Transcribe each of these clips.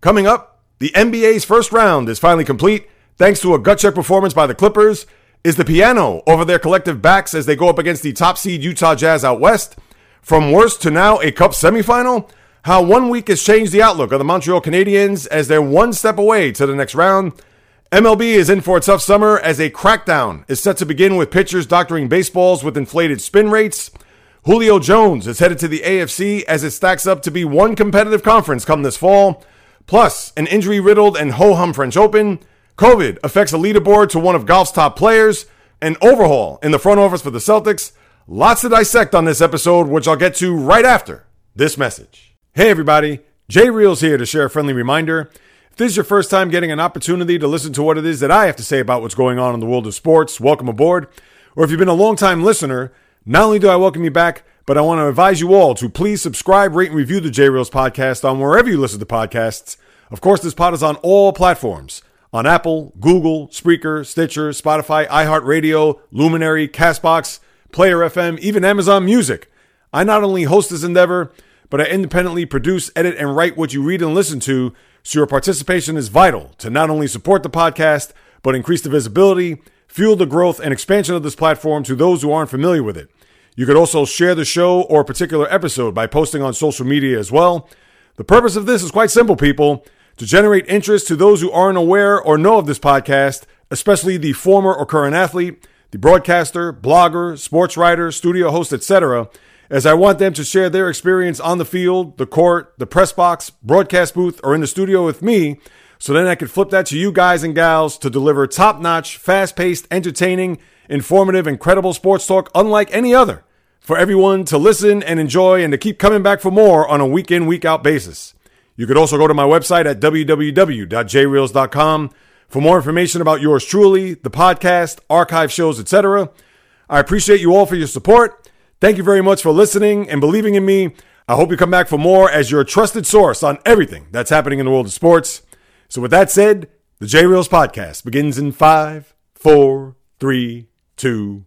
Coming up, the NBA's first round is finally complete thanks to a gut check performance by the Clippers. Is the piano over their collective backs as they go up against the top seed Utah Jazz out west? From worst to now a cup semifinal? How one week has changed the outlook of the Montreal Canadiens as they're one step away to the next round. MLB is in for a tough summer as a crackdown is set to begin with pitchers doctoring baseballs with inflated spin rates. Julio Jones is headed to the AFC as it stacks up to be one competitive conference come this fall. Plus, an injury riddled and ho hum French Open. COVID affects a leaderboard to one of golf's top players. An overhaul in the front office for the Celtics. Lots to dissect on this episode, which I'll get to right after this message. Hey, everybody. J Reels here to share a friendly reminder. If this is your first time getting an opportunity to listen to what it is that I have to say about what's going on in the world of sports, welcome aboard. Or if you've been a long-time listener, not only do I welcome you back, but I want to advise you all to please subscribe, rate, and review the J Reels podcast on wherever you listen to podcasts. Of course, this pod is on all platforms on Apple, Google, Spreaker, Stitcher, Spotify, iHeartRadio, Luminary, Castbox, Player FM, even Amazon Music. I not only host this endeavor, but I independently produce, edit, and write what you read and listen to, so your participation is vital to not only support the podcast, but increase the visibility, fuel the growth, and expansion of this platform to those who aren't familiar with it. You could also share the show or a particular episode by posting on social media as well. The purpose of this is quite simple, people to generate interest to those who aren't aware or know of this podcast, especially the former or current athlete, the broadcaster, blogger, sports writer, studio host, etc as I want them to share their experience on the field, the court, the press box, broadcast booth, or in the studio with me. So then I can flip that to you guys and gals to deliver top notch, fast paced, entertaining, informative, and credible sports talk unlike any other for everyone to listen and enjoy and to keep coming back for more on a week in, week out basis. You could also go to my website at www.jreels.com for more information about yours truly, the podcast, archive shows, etc. I appreciate you all for your support. Thank you very much for listening and believing in me. I hope you come back for more as your trusted source on everything that's happening in the world of sports. So, with that said, the J Reels podcast begins in five, four, three, two.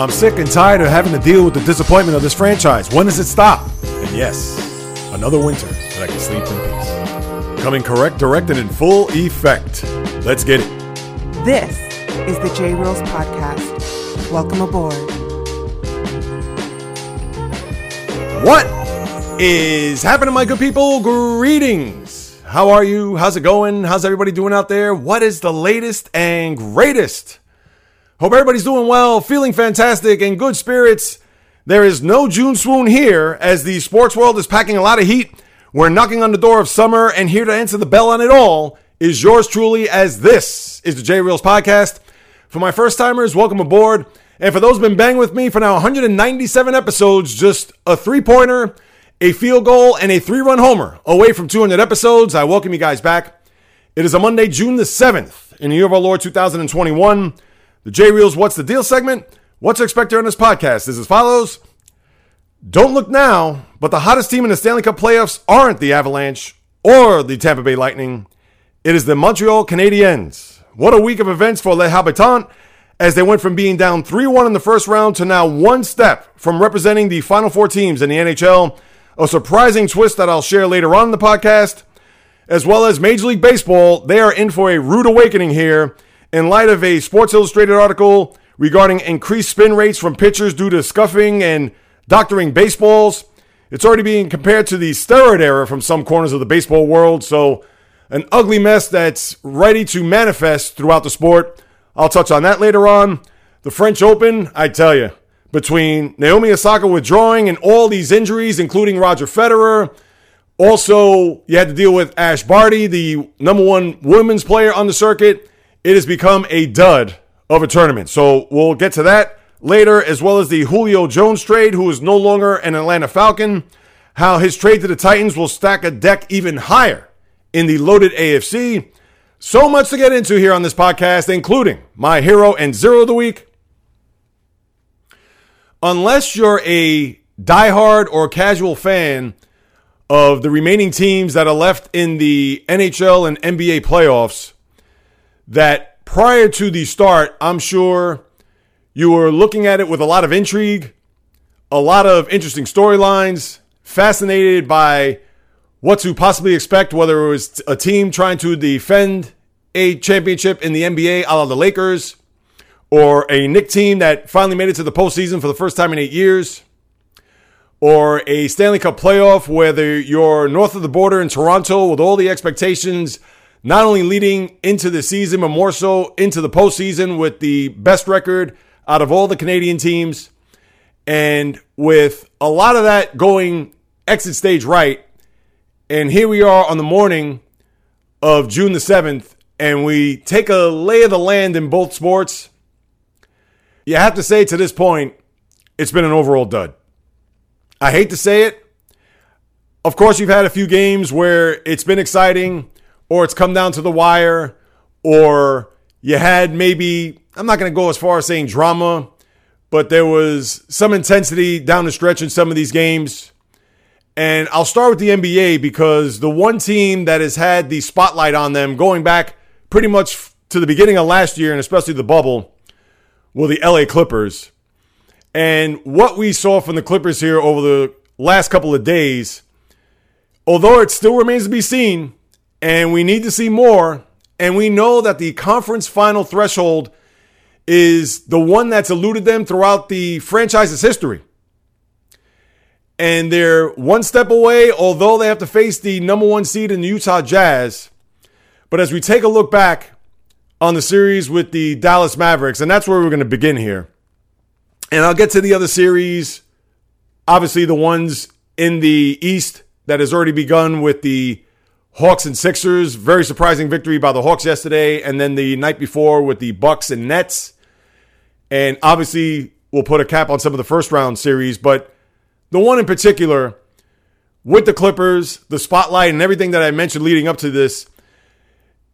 I'm sick and tired of having to deal with the disappointment of this franchise. When does it stop? And yes, another winter that I can sleep in peace. Coming correct, direct, and in full effect. Let's get it. This is the J Reels podcast. Welcome aboard. What is happening, my good people? Greetings. How are you? How's it going? How's everybody doing out there? What is the latest and greatest? Hope everybody's doing well, feeling fantastic, and good spirits. There is no June swoon here as the sports world is packing a lot of heat. We're knocking on the door of summer, and here to answer the bell on it all is yours truly, as this is the J Reels podcast. For my first timers, welcome aboard. And for those who've been banging with me for now 197 episodes, just a three pointer, a field goal, and a three run homer away from 200 episodes, I welcome you guys back. It is a Monday, June the 7th, in the year of our Lord 2021. The J Reels What's the Deal segment. What's to expect on this podcast is as follows. Don't look now, but the hottest team in the Stanley Cup playoffs aren't the Avalanche or the Tampa Bay Lightning. It is the Montreal Canadiens. What a week of events for Les Habitants as they went from being down 3 1 in the first round to now one step from representing the final four teams in the NHL. A surprising twist that I'll share later on in the podcast. As well as Major League Baseball, they are in for a rude awakening here in light of a Sports Illustrated article regarding increased spin rates from pitchers due to scuffing and doctoring baseballs. It's already being compared to the steroid era from some corners of the baseball world, so an ugly mess that's ready to manifest throughout the sport. I'll touch on that later on. The French Open, I tell you, between Naomi Osaka withdrawing and all these injuries, including Roger Federer. Also, you had to deal with Ash Barty, the number one women's player on the circuit. It has become a dud of a tournament. So we'll get to that later, as well as the Julio Jones trade, who is no longer an Atlanta Falcon. How his trade to the Titans will stack a deck even higher in the loaded AFC. So much to get into here on this podcast, including my hero and zero of the week. Unless you're a diehard or casual fan of the remaining teams that are left in the NHL and NBA playoffs, that prior to the start, I'm sure you were looking at it with a lot of intrigue, a lot of interesting storylines, fascinated by what to possibly expect, whether it was a team trying to defend a championship in the NBA, a la the Lakers, or a Knick team that finally made it to the postseason for the first time in eight years, or a Stanley Cup playoff, whether you're north of the border in Toronto with all the expectations, not only leading into the season, but more so into the postseason with the best record out of all the Canadian teams. And with a lot of that going exit stage right, and here we are on the morning of June the 7th, and we take a lay of the land in both sports. You have to say to this point, it's been an overall dud. I hate to say it. Of course, you've had a few games where it's been exciting, or it's come down to the wire, or you had maybe I'm not going to go as far as saying drama, but there was some intensity down the stretch in some of these games. And I'll start with the NBA because the one team that has had the spotlight on them going back pretty much to the beginning of last year and especially the bubble were the LA Clippers. And what we saw from the Clippers here over the last couple of days, although it still remains to be seen, and we need to see more, and we know that the conference final threshold is the one that's eluded them throughout the franchise's history. And they're one step away, although they have to face the number one seed in the Utah Jazz. But as we take a look back on the series with the Dallas Mavericks, and that's where we're going to begin here. And I'll get to the other series, obviously, the ones in the East that has already begun with the Hawks and Sixers. Very surprising victory by the Hawks yesterday, and then the night before with the Bucks and Nets. And obviously, we'll put a cap on some of the first round series, but the one in particular with the Clippers, the spotlight, and everything that I mentioned leading up to this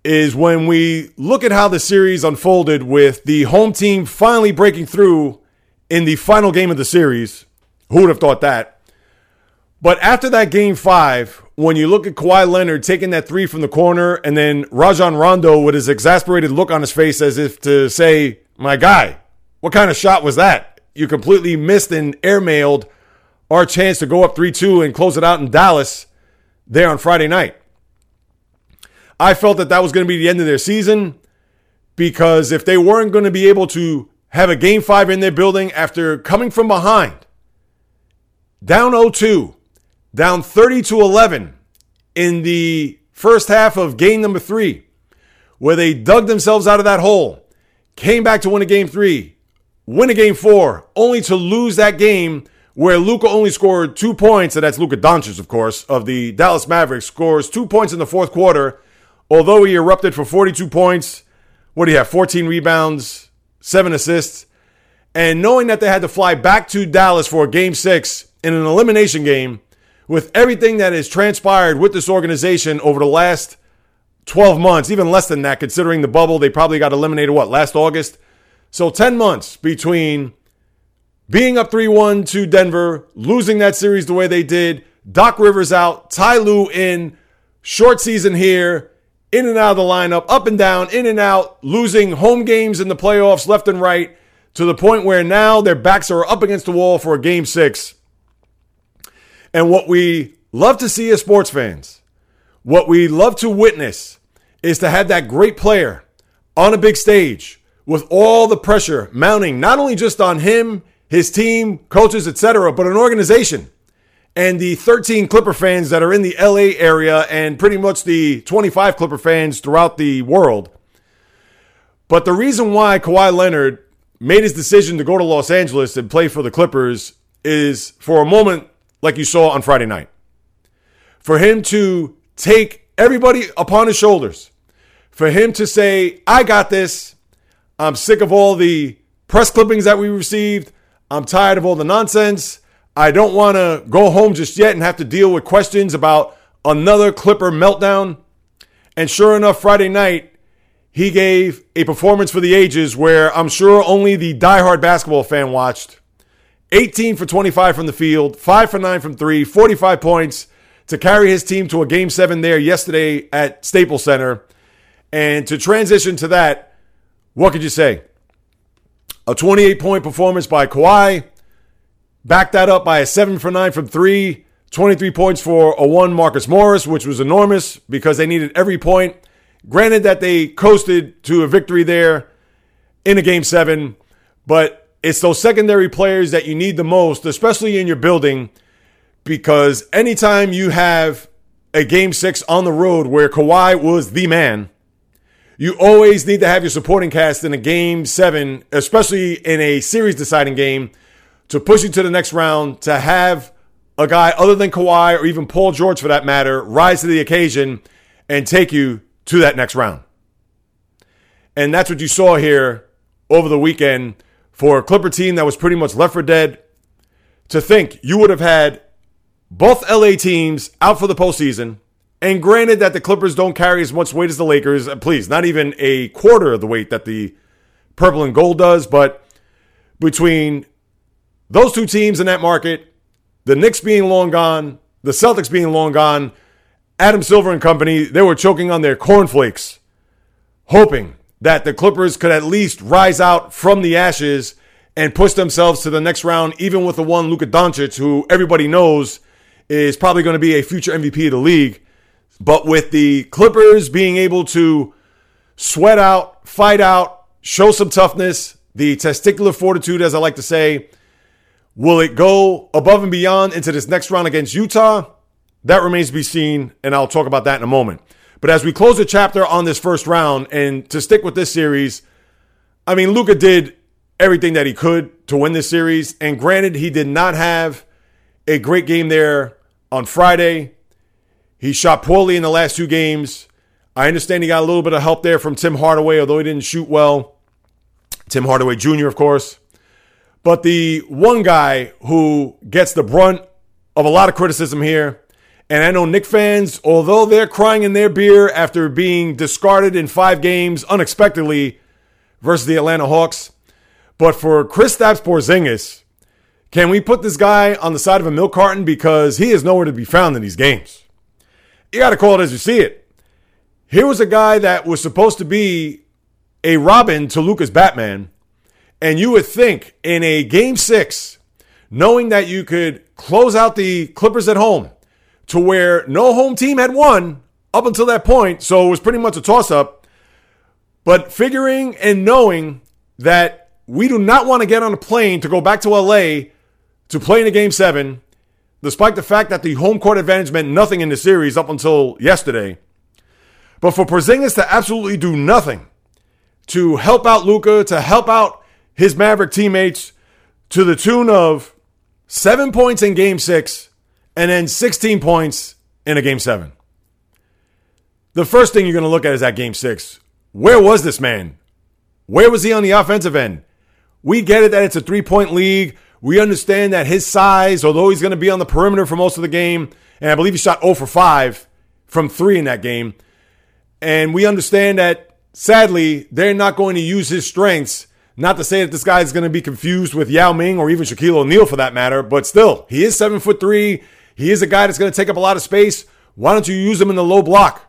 is when we look at how the series unfolded with the home team finally breaking through in the final game of the series. Who would have thought that? But after that game five, when you look at Kawhi Leonard taking that three from the corner and then Rajon Rondo with his exasperated look on his face as if to say, My guy, what kind of shot was that? You completely missed and airmailed our chance to go up 3 2 and close it out in Dallas there on Friday night. I felt that that was going to be the end of their season because if they weren't going to be able to have a game five in their building after coming from behind, down 0 2, down 30 to 11 in the first half of game number three, where they dug themselves out of that hole, came back to win a game three, win a game four, only to lose that game where Luka only scored two points, and that's Luka Doncic, of course, of the Dallas Mavericks, scores two points in the fourth quarter. Although he erupted for 42 points, what do you have? 14 rebounds, seven assists. And knowing that they had to fly back to Dallas for game six in an elimination game, with everything that has transpired with this organization over the last 12 months, even less than that, considering the bubble, they probably got eliminated, what, last August? So 10 months between being up 3 1 to Denver, losing that series the way they did, Doc Rivers out, Ty Lue in, short season here, in and out of the lineup, up and down, in and out, losing home games in the playoffs left and right to the point where now their backs are up against the wall for a game six. And what we love to see as sports fans, what we love to witness, is to have that great player on a big stage with all the pressure mounting not only just on him, his team, coaches, etc., but an organization and the 13 Clipper fans that are in the LA area and pretty much the 25 Clipper fans throughout the world. But the reason why Kawhi Leonard made his decision to go to Los Angeles and play for the Clippers is for a moment like you saw on Friday night. For him to take everybody upon his shoulders, for him to say, I got this, I'm sick of all the press clippings that we received. I'm tired of all the nonsense. I don't want to go home just yet and have to deal with questions about another Clipper meltdown. And sure enough, Friday night, he gave a performance for the ages where I'm sure only the diehard basketball fan watched. 18 for 25 from the field, 5 for 9 from 3, 45 points to carry his team to a game 7 there yesterday at Staples Center. And to transition to that, what could you say? A 28 point performance by Kawhi, backed that up by a 7 for 9 from 3, 23 points for a 1 Marcus Morris, which was enormous because they needed every point. Granted that they coasted to a victory there in a game 7, but it's those secondary players that you need the most, especially in your building, because anytime you have a game six on the road where Kawhi was the man, you always need to have your supporting cast in a game seven, especially in a series deciding game, to push you to the next round, to have a guy other than Kawhi or even Paul George for that matter rise to the occasion and take you to that next round. And that's what you saw here over the weekend for a Clipper team that was pretty much left for dead. To think you would have had both LA teams out for the postseason and granted that the Clippers don't carry as much weight as the Lakers, uh, please, not even a quarter of the weight that the purple and gold does, but between those two teams in that market, the Knicks being long gone, the Celtics being long gone, Adam Silver and company, they were choking on their cornflakes, hoping that the Clippers could at least rise out from the ashes and push themselves to the next round, even with the one Luka Doncic, who everybody knows is probably going to be a future MVP of the league. But with the Clippers being able to sweat out, fight out, show some toughness, the testicular fortitude, as I like to say, will it go above and beyond into this next round against Utah? That remains to be seen, and I'll talk about that in a moment. But as we close the chapter on this first round, and to stick with this series, I mean, Luka did everything that he could to win this series. And granted, he did not have a great game there on Friday. He shot poorly in the last two games. I understand he got a little bit of help there from Tim Hardaway, although he didn't shoot well. Tim Hardaway Jr., of course. But the one guy who gets the brunt of a lot of criticism here, and I know Knick fans, although they're crying in their beer after being discarded in five games unexpectedly versus the Atlanta Hawks, but for Kristaps Porzingis, can we put this guy on the side of a milk carton because he is nowhere to be found in these games? you got to call it as you see it. Here was a guy that was supposed to be a Robin to Luka's Batman, and you would think in a game six, knowing that you could close out the Clippers at home to where no home team had won up until that point, so it was pretty much a toss up. But figuring and knowing that we do not want to get on a plane to go back to LA to play in a game seven despite the fact that the home court advantage meant nothing in the series up until yesterday. But for Porzingis to absolutely do nothing to help out Luka, to help out his Maverick teammates to the tune of seven points in game six and then 16 points in a game seven. The first thing you're going to look at is that game six. Where was this man? Where was he on the offensive end? We get it that it's a three point league. We understand that his size, although he's going to be on the perimeter for most of the game, and I believe he shot 0 for 5 from 3 in that game. And we understand that sadly, they're not going to use his strengths. Not to say that this guy is going to be confused with Yao Ming or even Shaquille O'Neal for that matter, but still, he is seven foot three. He is a guy that's going to take up a lot of space. Why don't you use him in the low block?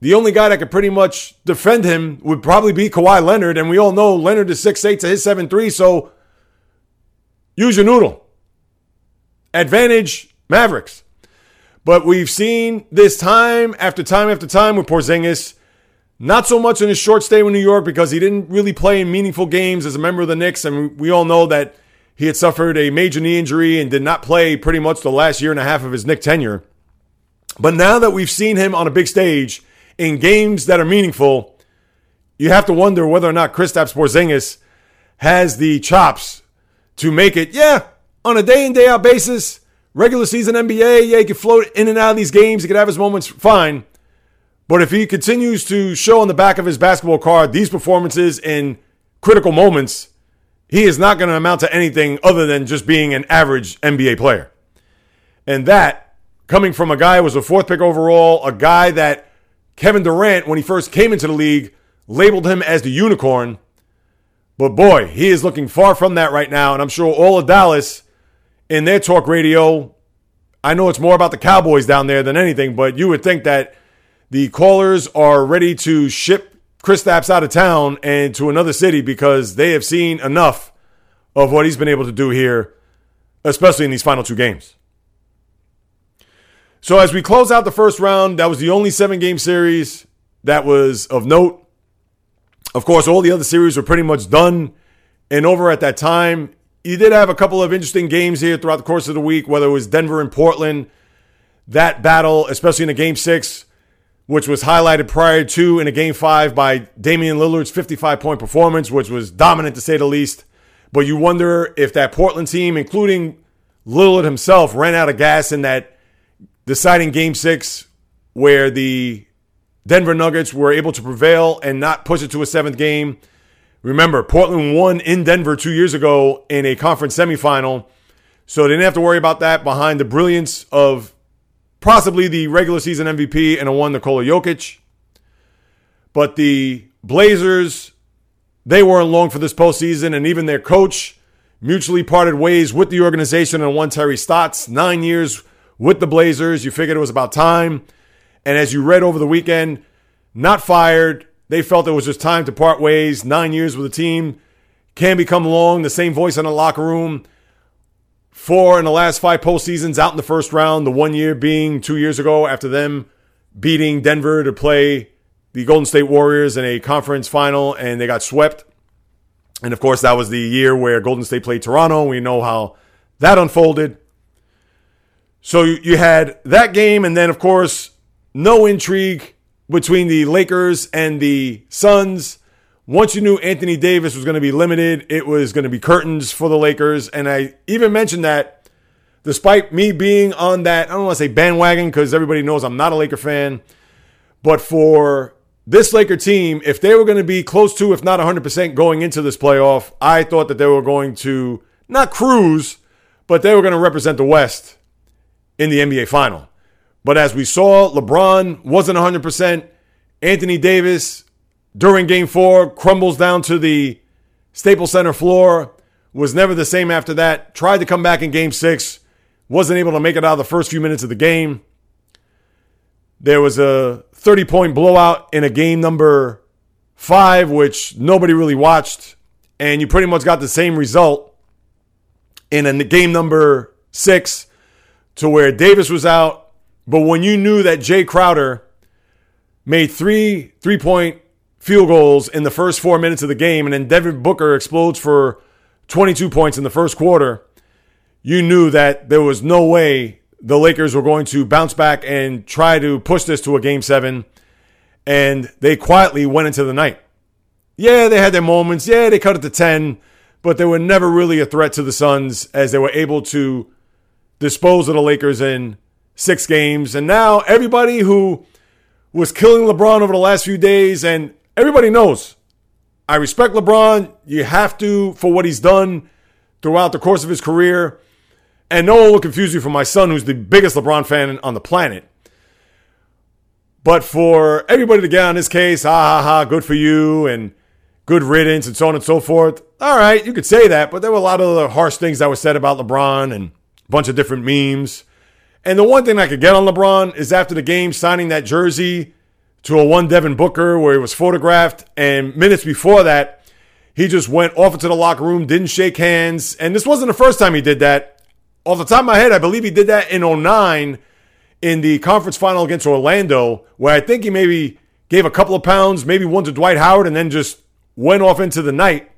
The only guy that could pretty much defend him would probably be Kawhi Leonard, and we all know Leonard is six eight to his seven three. So Use your noodle. Advantage Mavericks. But we've seen this time after time after time with Porzingis. Not so much in his short stay with New York because he didn't really play in meaningful games as a member of the Knicks. And we all know that he had suffered a major knee injury and did not play pretty much the last year and a half of his Knick tenure. But now that we've seen him on a big stage in games that are meaningful, you have to wonder whether or not Kristaps Porzingis has the chops to make it, yeah, on a day in, day out basis, regular season NBA, yeah, he could float in and out of these games. He could have his moments, fine. But if he continues to show on the back of his basketball card these performances in critical moments, he is not going to amount to anything other than just being an average NBA player. And that, coming from a guy who was a fourth pick overall, a guy that Kevin Durant, when he first came into the league, labeled him as the unicorn. But boy, he is looking far from that right now. And I'm sure all of Dallas in their talk radio, I know it's more about the Cowboys down there than anything, but you would think that the callers are ready to ship Kristaps out of town and to another city because they have seen enough of what he's been able to do here, especially in these final two games. So as we close out the first round, that was the only seven game series that was of note. Of course, all the other series were pretty much done and over at that time. You did have a couple of interesting games here throughout the course of the week, whether it was Denver and Portland. That battle, especially in the game six, which was highlighted prior to in a game five by Damian Lillard's 55 point performance, which was dominant to say the least. But you wonder if that Portland team, including Lillard himself, ran out of gas in that deciding game six where the Denver Nuggets were able to prevail and not push it to a seventh game. Remember, Portland won in Denver two years ago in a conference semifinal. So they didn't have to worry about that behind the brilliance of possibly the regular season MVP and a one Nikola Jokic. But the Blazers, they weren't long for this postseason, and even their coach mutually parted ways with the organization and one Terry Stotts. Nine years with the Blazers. You figured it was about time. And as you read over the weekend, not fired. They felt it was just time to part ways. Nine years with the team can become long. The same voice in the locker room. Four in the last five postseasons out in the first round. The one year being two years ago after them beating Denver to play the Golden State Warriors in a conference final and they got swept. And of course, that was the year where Golden State played Toronto. We know how that unfolded. So you had that game, and then, of course, no intrigue between the Lakers and the Suns. Once you knew Anthony Davis was going to be limited, it was going to be curtains for the Lakers. And I even mentioned that despite me being on that, I don't want to say bandwagon because everybody knows I'm not a Laker fan. But for this Laker team, if they were going to be close to, if not 100% going into this playoff, I thought that they were going to not cruise, but they were going to represent the West in the NBA final. But as we saw, LeBron wasn't 100%. Anthony Davis, during game four, crumbles down to the Staples Center floor, was never the same after that. Tried to come back in game six, wasn't able to make it out of the first few minutes of the game. There was a 30 point blowout in a game number five, which nobody really watched. And you pretty much got the same result in a game number six to where Davis was out, but when you knew that Jae Crowder made three three point field goals in the first four minutes of the game, and then Devin Booker explodes for 22 points in the first quarter, you knew that there was no way the Lakers were going to bounce back and try to push this to a game seven. And they quietly went into the night. Yeah, they had their moments. Yeah, they cut it to 10, but they were never really a threat to the Suns as they were able to dispose of the Lakers in six games. And now everybody who was killing LeBron over the last few days, and everybody knows I respect LeBron. You have to for what he's done throughout the course of his career. And no one will confuse you for my son, who's the biggest LeBron fan on the planet. But for everybody to get on this case, ha ha ha, good for you, and good riddance, and so on and so forth. All right, you could say that, but there were a lot of other harsh things that were said about LeBron and a bunch of different memes. And the one thing I could get on LeBron is after the game signing that jersey to a one Devin Booker where he was photographed. And minutes before that, he just went off into the locker room, didn't shake hands. And this wasn't the first time he did that. Off the top of my head, I believe he did that in 09 in the conference final against Orlando, where I think he maybe gave a couple of pounds, maybe one to Dwight Howard, and then just went off into the night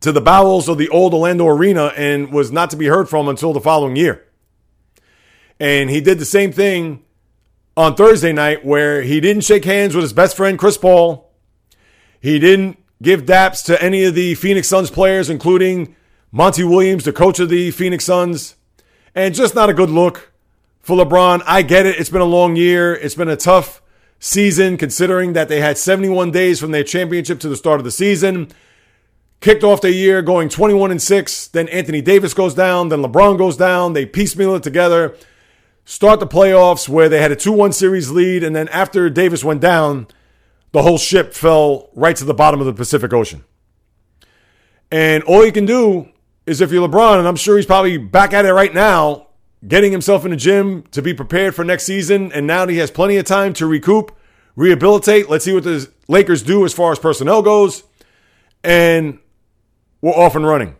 to the bowels of the old Orlando Arena and was not to be heard from until the following year. And he did the same thing on Thursday night where he didn't shake hands with his best friend Chris Paul. He didn't give daps to any of the Phoenix Suns players, including Monty Williams, the coach of the Phoenix Suns. And just not a good look for LeBron. I get it. It's been a long year. It's been a tough season considering that they had 71 days from their championship to the start of the season kicked off the year going 21 and 6. Then Anthony Davis goes down. Then LeBron goes down. They piecemeal it together. Start the playoffs where they had a 2 1 series lead, and then after Davis went down, the whole ship fell right to the bottom of the Pacific Ocean. And all you can do is if you're LeBron, and I'm sure he's probably back at it right now, getting himself in the gym to be prepared for next season, and now he has plenty of time to recoup, rehabilitate. Let's see what the Lakers do as far as personnel goes. And we're off and running.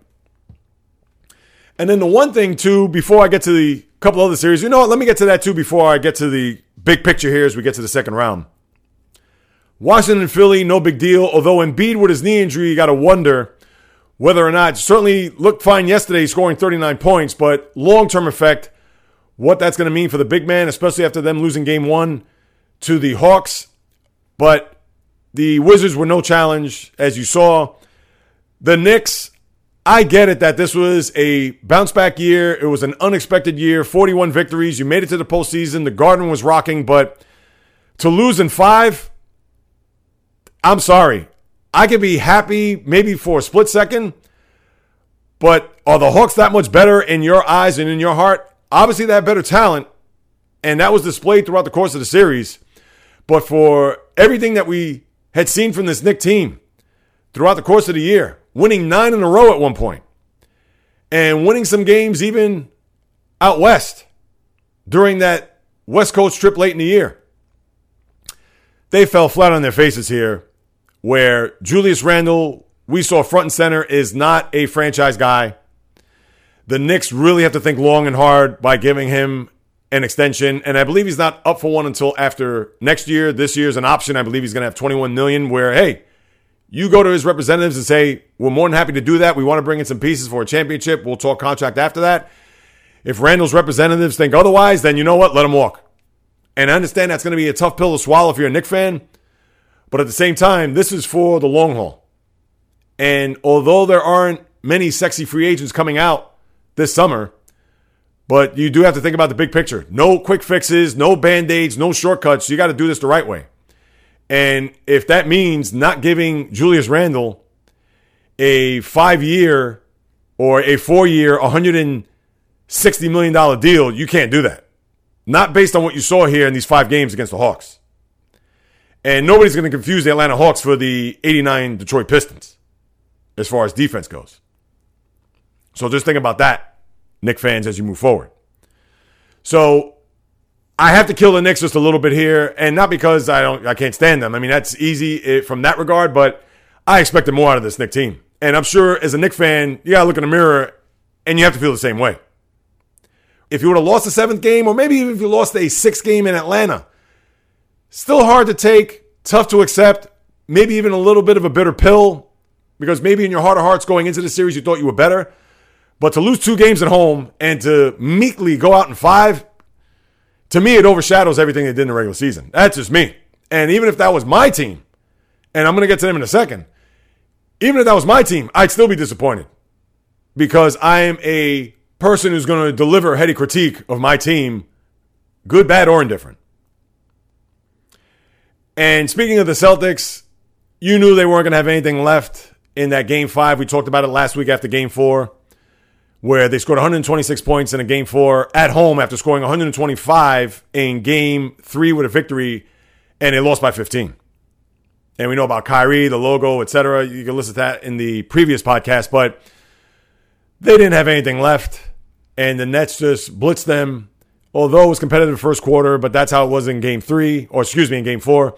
And then the one thing, too, before I get to the couple other series, you know what? Let me get to that, too, before I get to the big picture here as we get to the second round. Washington and Philly, no big deal. Although Embiid with his knee injury, you got to wonder whether or not, certainly looked fine yesterday, scoring 39 points, but long term effect, what that's going to mean for the big man, especially after them losing game one to the Hawks. But the Wizards were no challenge, as you saw. The Knicks, I get it that this was a bounce back year. It was an unexpected year, 41 victories. You made it to the postseason. The Garden was rocking, but to lose in five, I'm sorry. I could be happy maybe for a split second, but are the Hawks that much better in your eyes and in your heart? Obviously, they have better talent, and that was displayed throughout the course of the series. But for everything that we had seen from this Knick team throughout the course of the year, winning nine in a row at one point, and winning some games even out west during that West Coast trip late in the year, they fell flat on their faces here where Julius Randle, we saw front and center, is not a franchise guy. The Knicks really have to think long and hard by giving him an extension, and I believe he's not up for one until after next year. This year's an option. I believe he's going to have 21 million. Where hey, you go to his representatives and say we're more than happy to do that. We want to bring in some pieces for a championship. We'll talk contract after that. If Randle's representatives think otherwise, then you know what? Let him walk. And I understand that's going to be a tough pill to swallow if you're a Knick fan. But at the same time, this is for the long haul. And although there aren't many sexy free agents coming out this summer, but you do have to think about the big picture. No quick fixes, no band aids, no shortcuts. You got to do this the right way. And if that means not giving Julius Randle a five year or a four year, $160 million deal, you can't do that. Not based on what you saw here in these five games against the Hawks. And nobody's going to confuse the Atlanta Hawks for the 89 Detroit Pistons as far as defense goes. So just think about that, Knick fans, as you move forward. So I have to kill the Knicks just a little bit here, and not because I don't, I can't stand them. I mean, that's easy eh, from that regard, but I expected more out of this Knick team. And I'm sure as a Knick fan, you gotta look in the mirror and you have to feel the same way. If you would have lost the seventh game, or maybe even if you lost a sixth game in Atlanta, Still hard to take, tough to accept, maybe even a little bit of a bitter pill because maybe in your heart of hearts going into the series you thought you were better. But to lose two games at home and to meekly go out in five, to me, it overshadows everything they did in the regular season. That's just me. And even if that was my team, and I'm going to get to them in a second, even if that was my team, I'd still be disappointed because I am a person who's going to deliver a heady critique of my team, good, bad, or indifferent. And speaking of the Celtics, you knew they weren't going to have anything left in that game five. We talked about it last week after game four, where they scored 126 points in a game four at home after scoring 125 in game three with a victory, and they lost by 15. And we know about Kyrie, the logo, etc. You can listen to that in the previous podcast, but they didn't have anything left, and the Nets just blitzed them although it was competitive first quarter, but that's how it was in game three, or excuse me, in game four.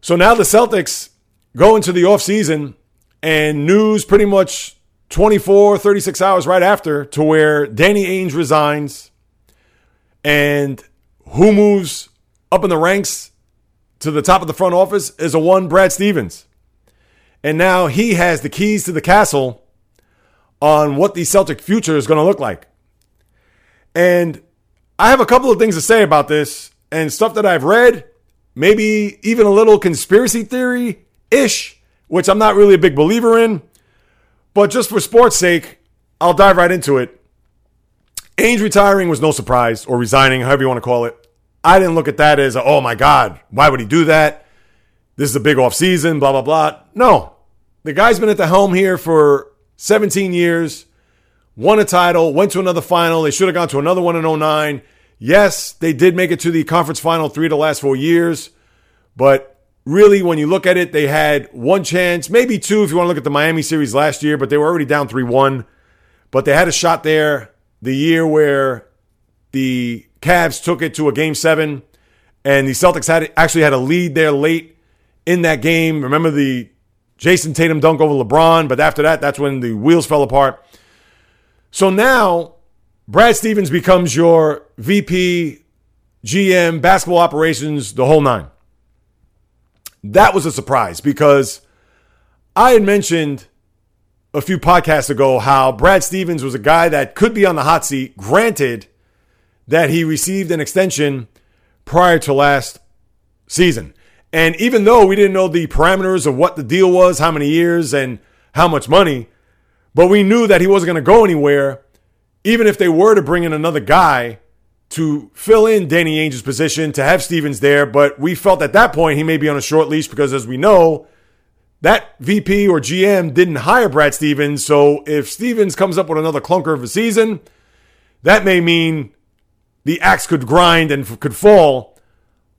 So now the Celtics go into the offseason and news pretty much 24, 36 hours right after to where Danny Ainge resigns and who moves up in the ranks to the top of the front office is a one Brad Stevens. And now he has the keys to the castle on what the Celtic future is going to look like. And I have a couple of things to say about this and stuff that I've read, maybe even a little conspiracy theory ish, which I'm not really a big believer in. But just for sports sake, I'll dive right into it. Ainge retiring was no surprise, or resigning, however you want to call it. I didn't look at that as, oh my God, why would he do that? This is a big off season, blah, blah, blah. No. The guy's been at the helm here for 17 years won a title, went to another final. They should have gone to another one in 09. Yes, they did make it to the conference final three of the last four years, but really, when you look at it, they had one chance, maybe two if you want to look at the Miami series last year, but they were already down 3 1. But they had a shot there the year where the Cavs took it to a game seven, and the Celtics had actually had a lead there late in that game. Remember the Jayson Tatum dunk over LeBron, but after that, that's when the wheels fell apart. So now Brad Stevens becomes your VP, GM, basketball operations, the whole nine. That was a surprise because I had mentioned a few podcasts ago how Brad Stevens was a guy that could be on the hot seat, granted that he received an extension prior to last season. And even though we didn't know the parameters of what the deal was, how many years, and how much money, but we knew that he wasn't going to go anywhere even if they were to bring in another guy to fill in Danny Ainge's position, to have Stevens there, but we felt at that point he may be on a short leash because, as we know, that VP or GM didn't hire Brad Stevens. So if Stevens comes up with another clunker of a season, that may mean the axe could grind and could fall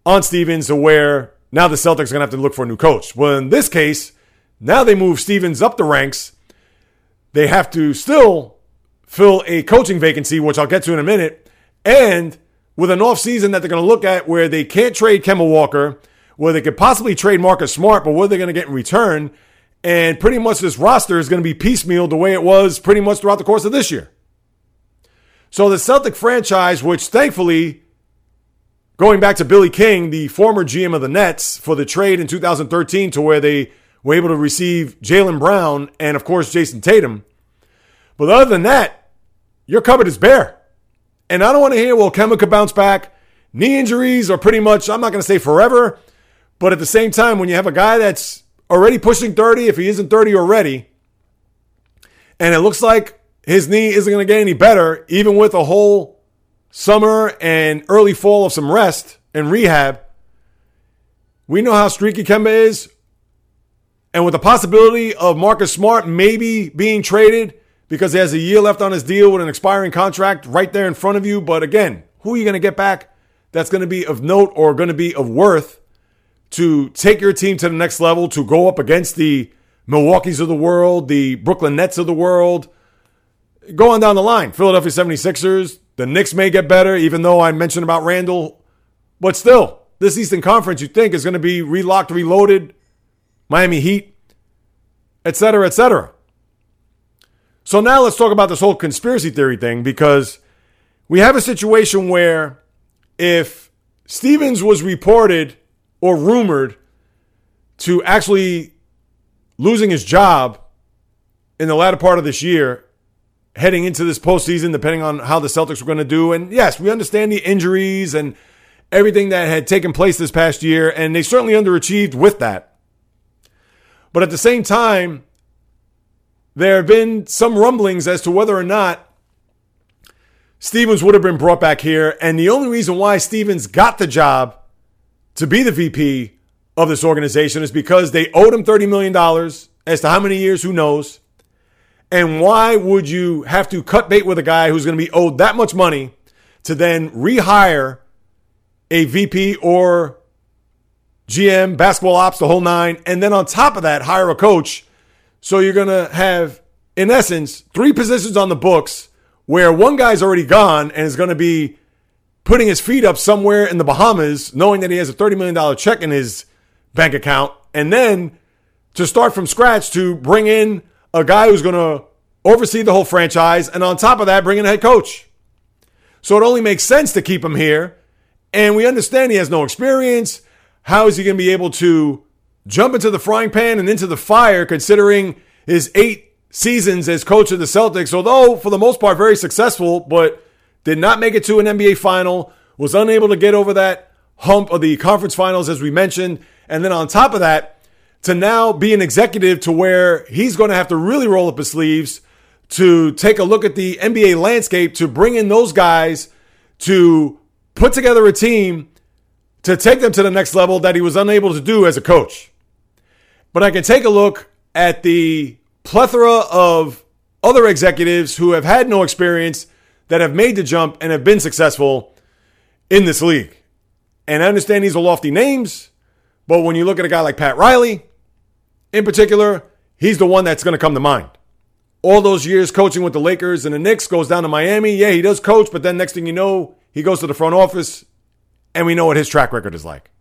on Stevens to where now the Celtics are going to have to look for a new coach. Well, in this case, now they move Stevens up the ranks. They have to still fill a coaching vacancy, which I'll get to in a minute, and with an offseason that they're going to look at where they can't trade Kemba Walker, where they could possibly trade Marcus Smart, but what are they going to get in return? And pretty much this roster is going to be piecemeal the way it was pretty much throughout the course of this year. So the Celtic franchise, which thankfully, going back to Billy King, the former GM of the Nets, for the trade in 2013 to where they were able to receive Jaylen Brown and, of course, Jayson Tatum. But other than that, your cupboard is bare. And I don't want to hear, well, Kemba could bounce back. Knee injuries are pretty much, I'm not going to say forever, but at the same time, when you have a guy that's already pushing 30, if he isn't 30 already, and it looks like his knee isn't going to get any better, even with a whole summer and early fall of some rest and rehab, we know how streaky Kemba is. And with the possibility of Marcus Smart maybe being traded because he has a year left on his deal with an expiring contract right there in front of you. But again, who are you going to get back that's going to be of note or going to be of worth to take your team to the next level, to go up against the Milwaukee's of the world, the Brooklyn Nets of the world? Go on down the line. Philadelphia 76ers, the Knicks may get better, even though I mentioned about Randle. But still, this Eastern Conference you think is going to be relocked, reloaded, Miami Heat, etc., etc. So now let's talk about this whole conspiracy theory thing because we have a situation where if Stevens was reported or rumored to actually losing his job in the latter part of this year, heading into this postseason, depending on how the Celtics were going to do. And yes, we understand the injuries and everything that had taken place this past year, and they certainly underachieved with that. But at the same time, there have been some rumblings as to whether or not Stevens would have been brought back here. And the only reason why Stevens got the job to be the VP of this organization is because they owed him $30 million. As to how many years, who knows? And why would you have to cut bait with a guy who's going to be owed that much money to then rehire a VP or GM, basketball ops, the whole nine, and then on top of that, hire a coach so you're going to have, in essence, three positions on the books where one guy's already gone and is going to be putting his feet up somewhere in the Bahamas, knowing that he has a $30 million check in his bank account. And then to start from scratch to bring in a guy who's going to oversee the whole franchise. And on top of that, bring in a head coach. So it only makes sense to keep him here. And we understand he has no experience. How is he going to be able to jump into the frying pan and into the fire, considering his eight seasons as coach of the Celtics, although for the most part very successful, but did not make it to an NBA final, was unable to get over that hump of the conference finals, as we mentioned. And then on top of that, to now be an executive to where he's going to have to really roll up his sleeves to take a look at the NBA landscape, to bring in those guys, to put together a team to take them to the next level that he was unable to do as a coach. But I can take a look at the plethora of other executives who have had no experience that have made the jump and have been successful. in this league. And I understand these are lofty names, but when you look at a guy like Pat Riley, in particular, he's the one that's going to come to mind. All those years coaching with the Lakers and the Knicks goes down to Miami. Yeah, he does coach, but then next thing you know, he goes to the front office, and we know what his track record is like.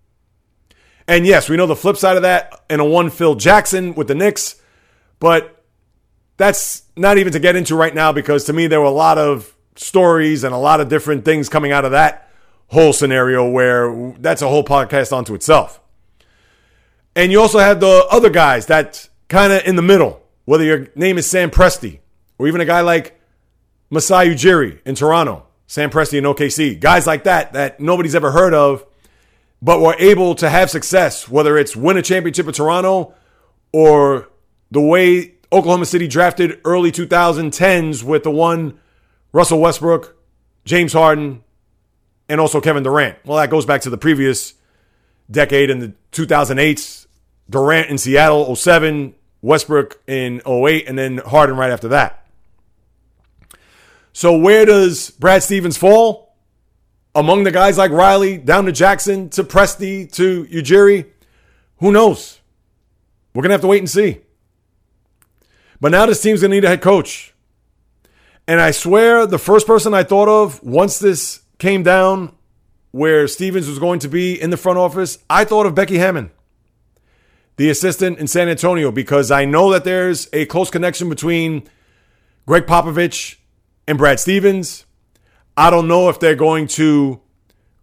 And yes, we know the flip side of that in a one Phil Jackson with the Knicks, but that's not even to get into right now because to me, there were a lot of stories and a lot of different things coming out of that whole scenario where that's a whole podcast onto itself. And you also have the other guys that kind of in the middle, whether your name is Sam Presti or even a guy like Masai Ujiri in Toronto, Sam Presti in OKC, guys like that that nobody's ever heard of, but were able to have success, whether it's win a championship in Toronto or the way Oklahoma City drafted early 2010s with the one Russell Westbrook, James Harden, and also Kevin Durant. Well, that goes back to the previous decade in the 2008s. Durant in Seattle, 07, Westbrook in 08, and then Harden right after that. So where does Brad Stevens fall? Among the guys like Riley, down to Jackson, to Presti, to Ujiri? Who knows? We're going to have to wait and see. But now this team's going to need a head coach. And I swear the first person I thought of once this came down where Stevens was going to be in the front office, I thought of Becky Hammon, the assistant in San Antonio, because I know that there's a close connection between Gregg Popovich and Brad Stevens. I don't know if they're going to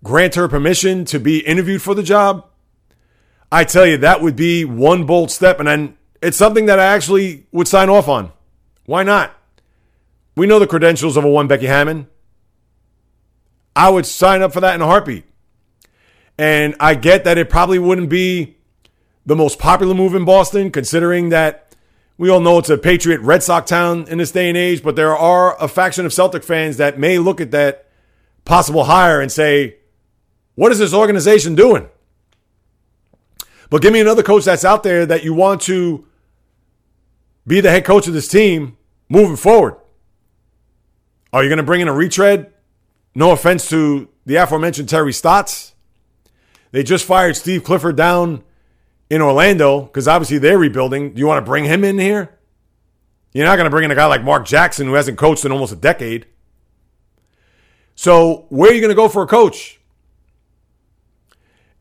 grant her permission to be interviewed for the job. I tell you, that would be one bold step, and then it's something that I actually would sign off on. Why not? We know the credentials of a one Becky Hammon. I would sign up for that in a heartbeat. And I get that it probably wouldn't be the most popular move in Boston, considering that we all know it's a Patriot Red Sox town in this day and age, but there are a faction of Celtic fans that may look at that possible hire and say, what is this organization doing? But give me another coach that's out there that you want to be the head coach of this team moving forward. Are you going to bring in a retread? No offense to the aforementioned Terry Stotts. They just fired Steve Clifford down in Orlando because obviously they're rebuilding. Do you want to bring him in here? You're not going to bring in a guy like Mark Jackson who hasn't coached in almost a decade. So, where are you going to go for a coach?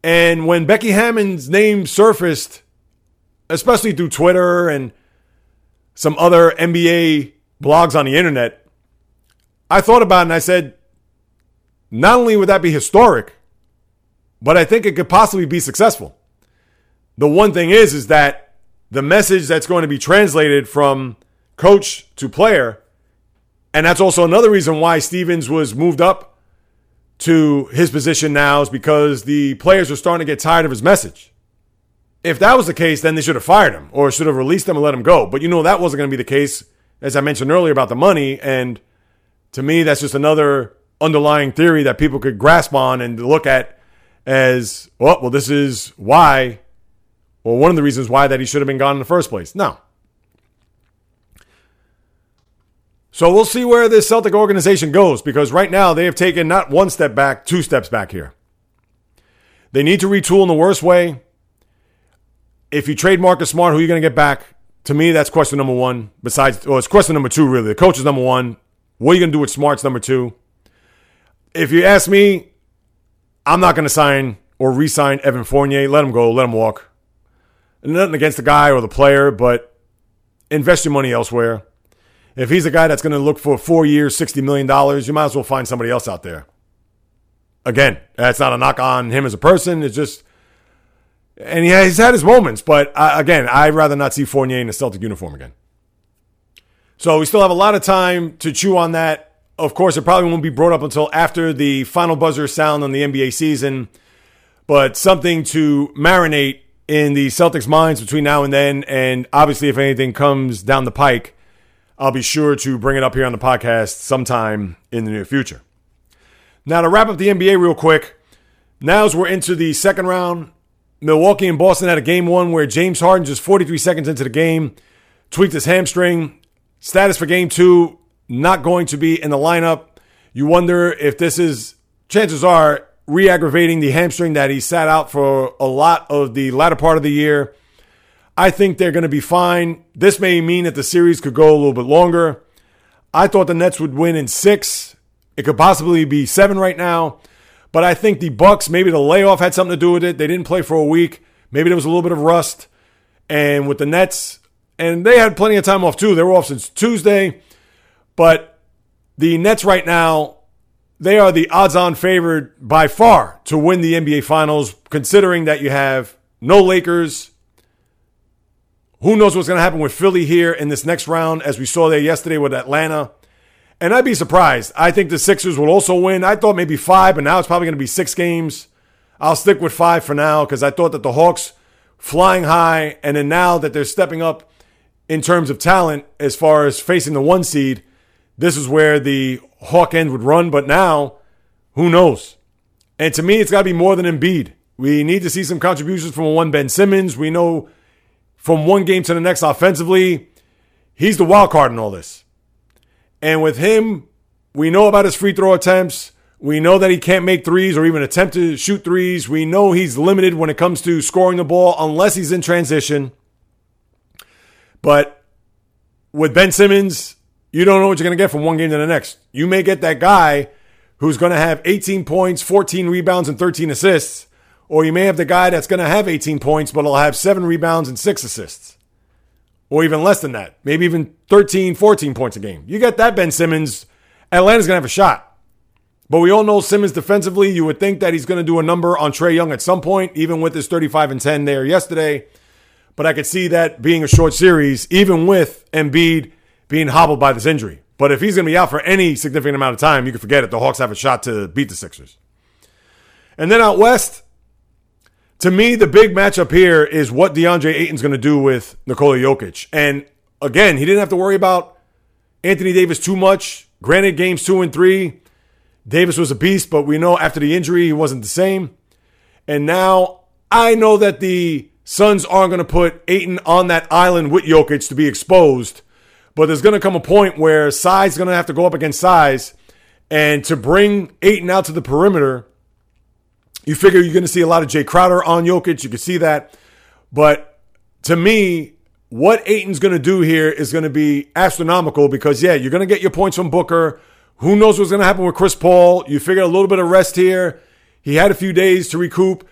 And when Becky Hammon's name surfaced, especially through Twitter and some other NBA blogs on the internet, I thought about it and I said, not only would that be historic, but I think it could possibly be successful. The one thing is, is that the message that's going to be translated from coach to player, and that's also another reason why Stevens was moved up to his position now, is because the players are starting to get tired of his message. If that was the case, then they should have fired him or should have released him and let him go. But you know that wasn't going to be the case, as I mentioned earlier about the money. And to me, that's just another underlying theory that people could grasp on and look at as well. Well, this is why, or one of the reasons why that he should have been gone in the first place. No. So we'll see where this Celtic organization goes because right now they have taken not one step back, two steps back here. They need to retool in the worst way if you trade Marcus Smart, who are you going to get back? To me, that's question number one. Besides, well, it's question number two, really. The coach is number one. What are you going to do with Smart's number two? If you ask me, I'm not going to sign or re sign Evan Fournier. Let him go. Let him walk. Nothing against the guy or the player, but invest your money elsewhere. If he's a guy that's going to look for four years, $60 million, you might as well find somebody else out there. Again, that's not a knock on him as a person. It's just and yeah, he's had his moments, but again, I'd rather not see Fournier in a Celtic uniform again. So we still have a lot of time to chew on that. Of course, it probably won't be brought up until after the final buzzer sound on the NBA season, but something to marinate in the Celtics' minds between now and then. And obviously, if anything comes down the pike, I'll be sure to bring it up here on the podcast sometime in the near future. Now, to wrap up the NBA real quick, now as we're into the second round Milwaukee and Boston had a game one where James Harden, just 43 seconds into the game, tweaked his hamstring. Status for game two, not going to be in the lineup. You wonder if this is, chances are, re aggravating the hamstring that he sat out for a lot of the latter part of the year. I think they're going to be fine. This may mean that the series could go a little bit longer. I thought the Nets would win in six. It could possibly be seven right now. But I think the Bucks, maybe the layoff had something to do with it. They didn't play for a week. Maybe there was a little bit of rust. And with the Nets, and they had plenty of time off too. They were off since Tuesday. But the Nets right now, they are the odds on favored by far to win the NBA Finals, considering that you have no Lakers. Who knows what's going to happen with Philly here in this next round, as we saw there yesterday with Atlanta. And I'd be surprised. I think the Sixers will also win. I thought maybe five, but now it's probably going to be six games. I'll stick with five for now because I thought that the Hawks flying high, and then now that they're stepping up in terms of talent as far as facing the one seed, this is where the Hawk end would run. But now, who knows? And to me, it's got to be more than Embiid. We need to see some contributions from one Ben Simmons. We know from one game to the next offensively, he's the wild card in all this. And with him, we know about his free throw attempts. We know that he can't make threes or even attempt to shoot threes. We know he's limited when it comes to scoring the ball unless he's in transition. But with Ben Simmons, you don't know what you're going to get from one game to the next. You may get that guy who's going to have 18 points, 14 rebounds, and 13 assists. Or you may have the guy that's going to have 18 points, but he'll have seven rebounds and six assists. Or even less than that. Maybe even 13, 14 points a game. You get that Ben Simmons, Atlanta's going to have a shot. But we all know Simmons defensively. You would think that he's going to do a number on Trae Young at some point, even with his 35 and 10 there yesterday. But I could see that being a short series, even with Embiid being hobbled by this injury. But if he's going to be out for any significant amount of time, you can forget it. The Hawks have a shot to beat the Sixers. And then out west, to me, the big matchup here is what DeAndre Ayton's going to do with Nikola Jokic. And again, he didn't have to worry about Anthony Davis too much. Granted, games two and three, Davis was a beast, but we know after the injury, he wasn't the same. And now I know that the Suns aren't going to put Ayton on that island with Jokic to be exposed, but there's going to come a point where size is going to have to go up against size. And to bring Ayton out to the perimeter, you figure you're going to see a lot of Jae Crowder on Jokic. You can see that. But to me, what Ayton's going to do here is going to be astronomical because, yeah, you're going to get your points from Booker. Who knows what's going to happen with Chris Paul? You figure a little bit of rest here. He had a few days to recoup.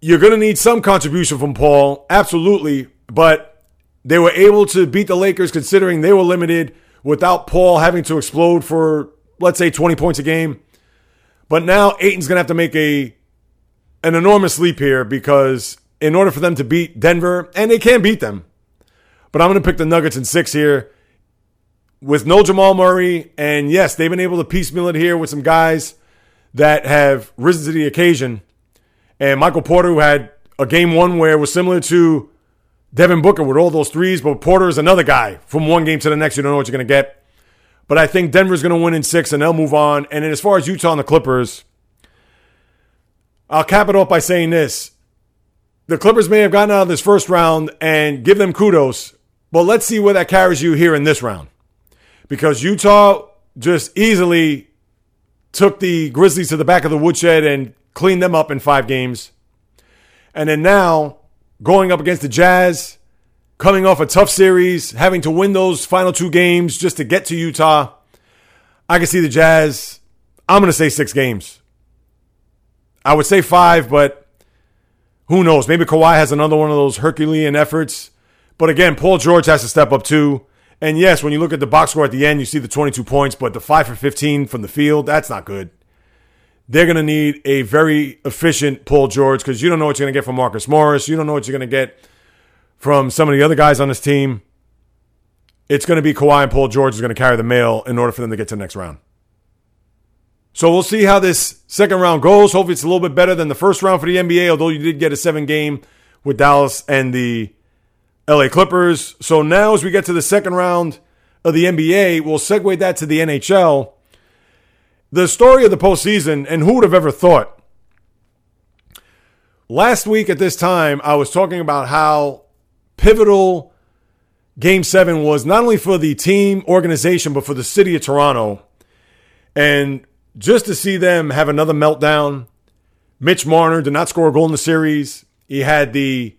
You're going to need some contribution from Paul, absolutely. But they were able to beat the Lakers considering they were limited without Paul having to explode for, let's say, 20 points a game. But now Ayton's going to have to make a an enormous leap here because in order for them to beat Denver, and they can beat them, but I'm going to pick the Nuggets in six here with no Jamal Murray, and yes, they've been able to piecemeal it here with some guys that have risen to the occasion. And Michael Porter, who had a game one where was similar to Devin Booker with all those threes, but Porter is another guy from one game to the next. You don't know what you're going to get. But I think Denver's going to win in six, and they'll move on. And then as far as Utah and the Clippers, I'll cap it off by saying this. The Clippers may have gotten out of this first round and give them kudos, but let's see where that carries you here in this round because Utah just easily took the Grizzlies to the back of the woodshed and cleaned them up in five games. And then now going up against the Jazz, coming off a tough series, having to win those final two games just to get to Utah. I can see the Jazz. I'm going to say six games. I would say five, but who knows? Maybe Kawhi has another one of those Herculean efforts. But again, Paul George has to step up too. And yes, when you look at the box score at the end, you see the 22 points, but the 5 for 15 from the field, that's not good. They're going to need a very efficient Paul George because you don't know what you're going to get from Marcus Morris. You don't know what you're going to get from some of the other guys on this team. It's going to be Kawhi and Paul George is going to carry the mail in order for them to get to the next round. So we'll see how this second round goes. Hopefully, it's a little bit better than the first round for the NBA, although you did get a seven game with Dallas and the LA Clippers. So now, as we get to the second round of the NBA, we'll segue that to the NHL. The story of the postseason, and who would have ever thought? Last week at this time, I was talking about how pivotal Game 7 was not only for the team organization, but for the city of Toronto. And just to see them have another meltdown Mitch Marner did not score a goal in the series. He had the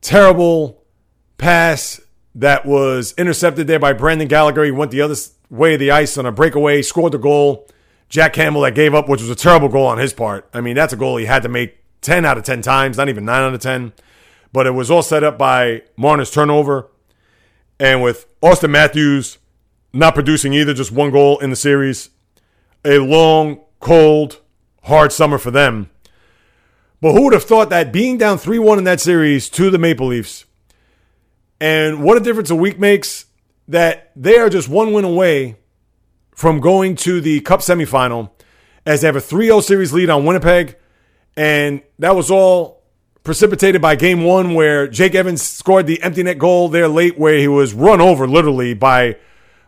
terrible pass that was intercepted there by Brendan Gallagher. He went the other way of the ice on a breakaway, scored the goal. Jack Campbell that gave up, which was a terrible goal on his part. I mean, that's a goal he had to make 10 out of 10 times, not even 9 out of 10. But it was all set up by Marner's turnover. And with Auston Matthews not producing either, just one goal in the series, a long, cold, hard summer for them. But who would have thought that being down 3 1 in that series to the Maple Leafs, and what a difference a week makes, that they are just one win away from going to the Cup semifinal as they have a 3 0 series lead on Winnipeg. And that was all precipitated by game one, where Jake Evans scored the empty net goal there late, where he was run over literally by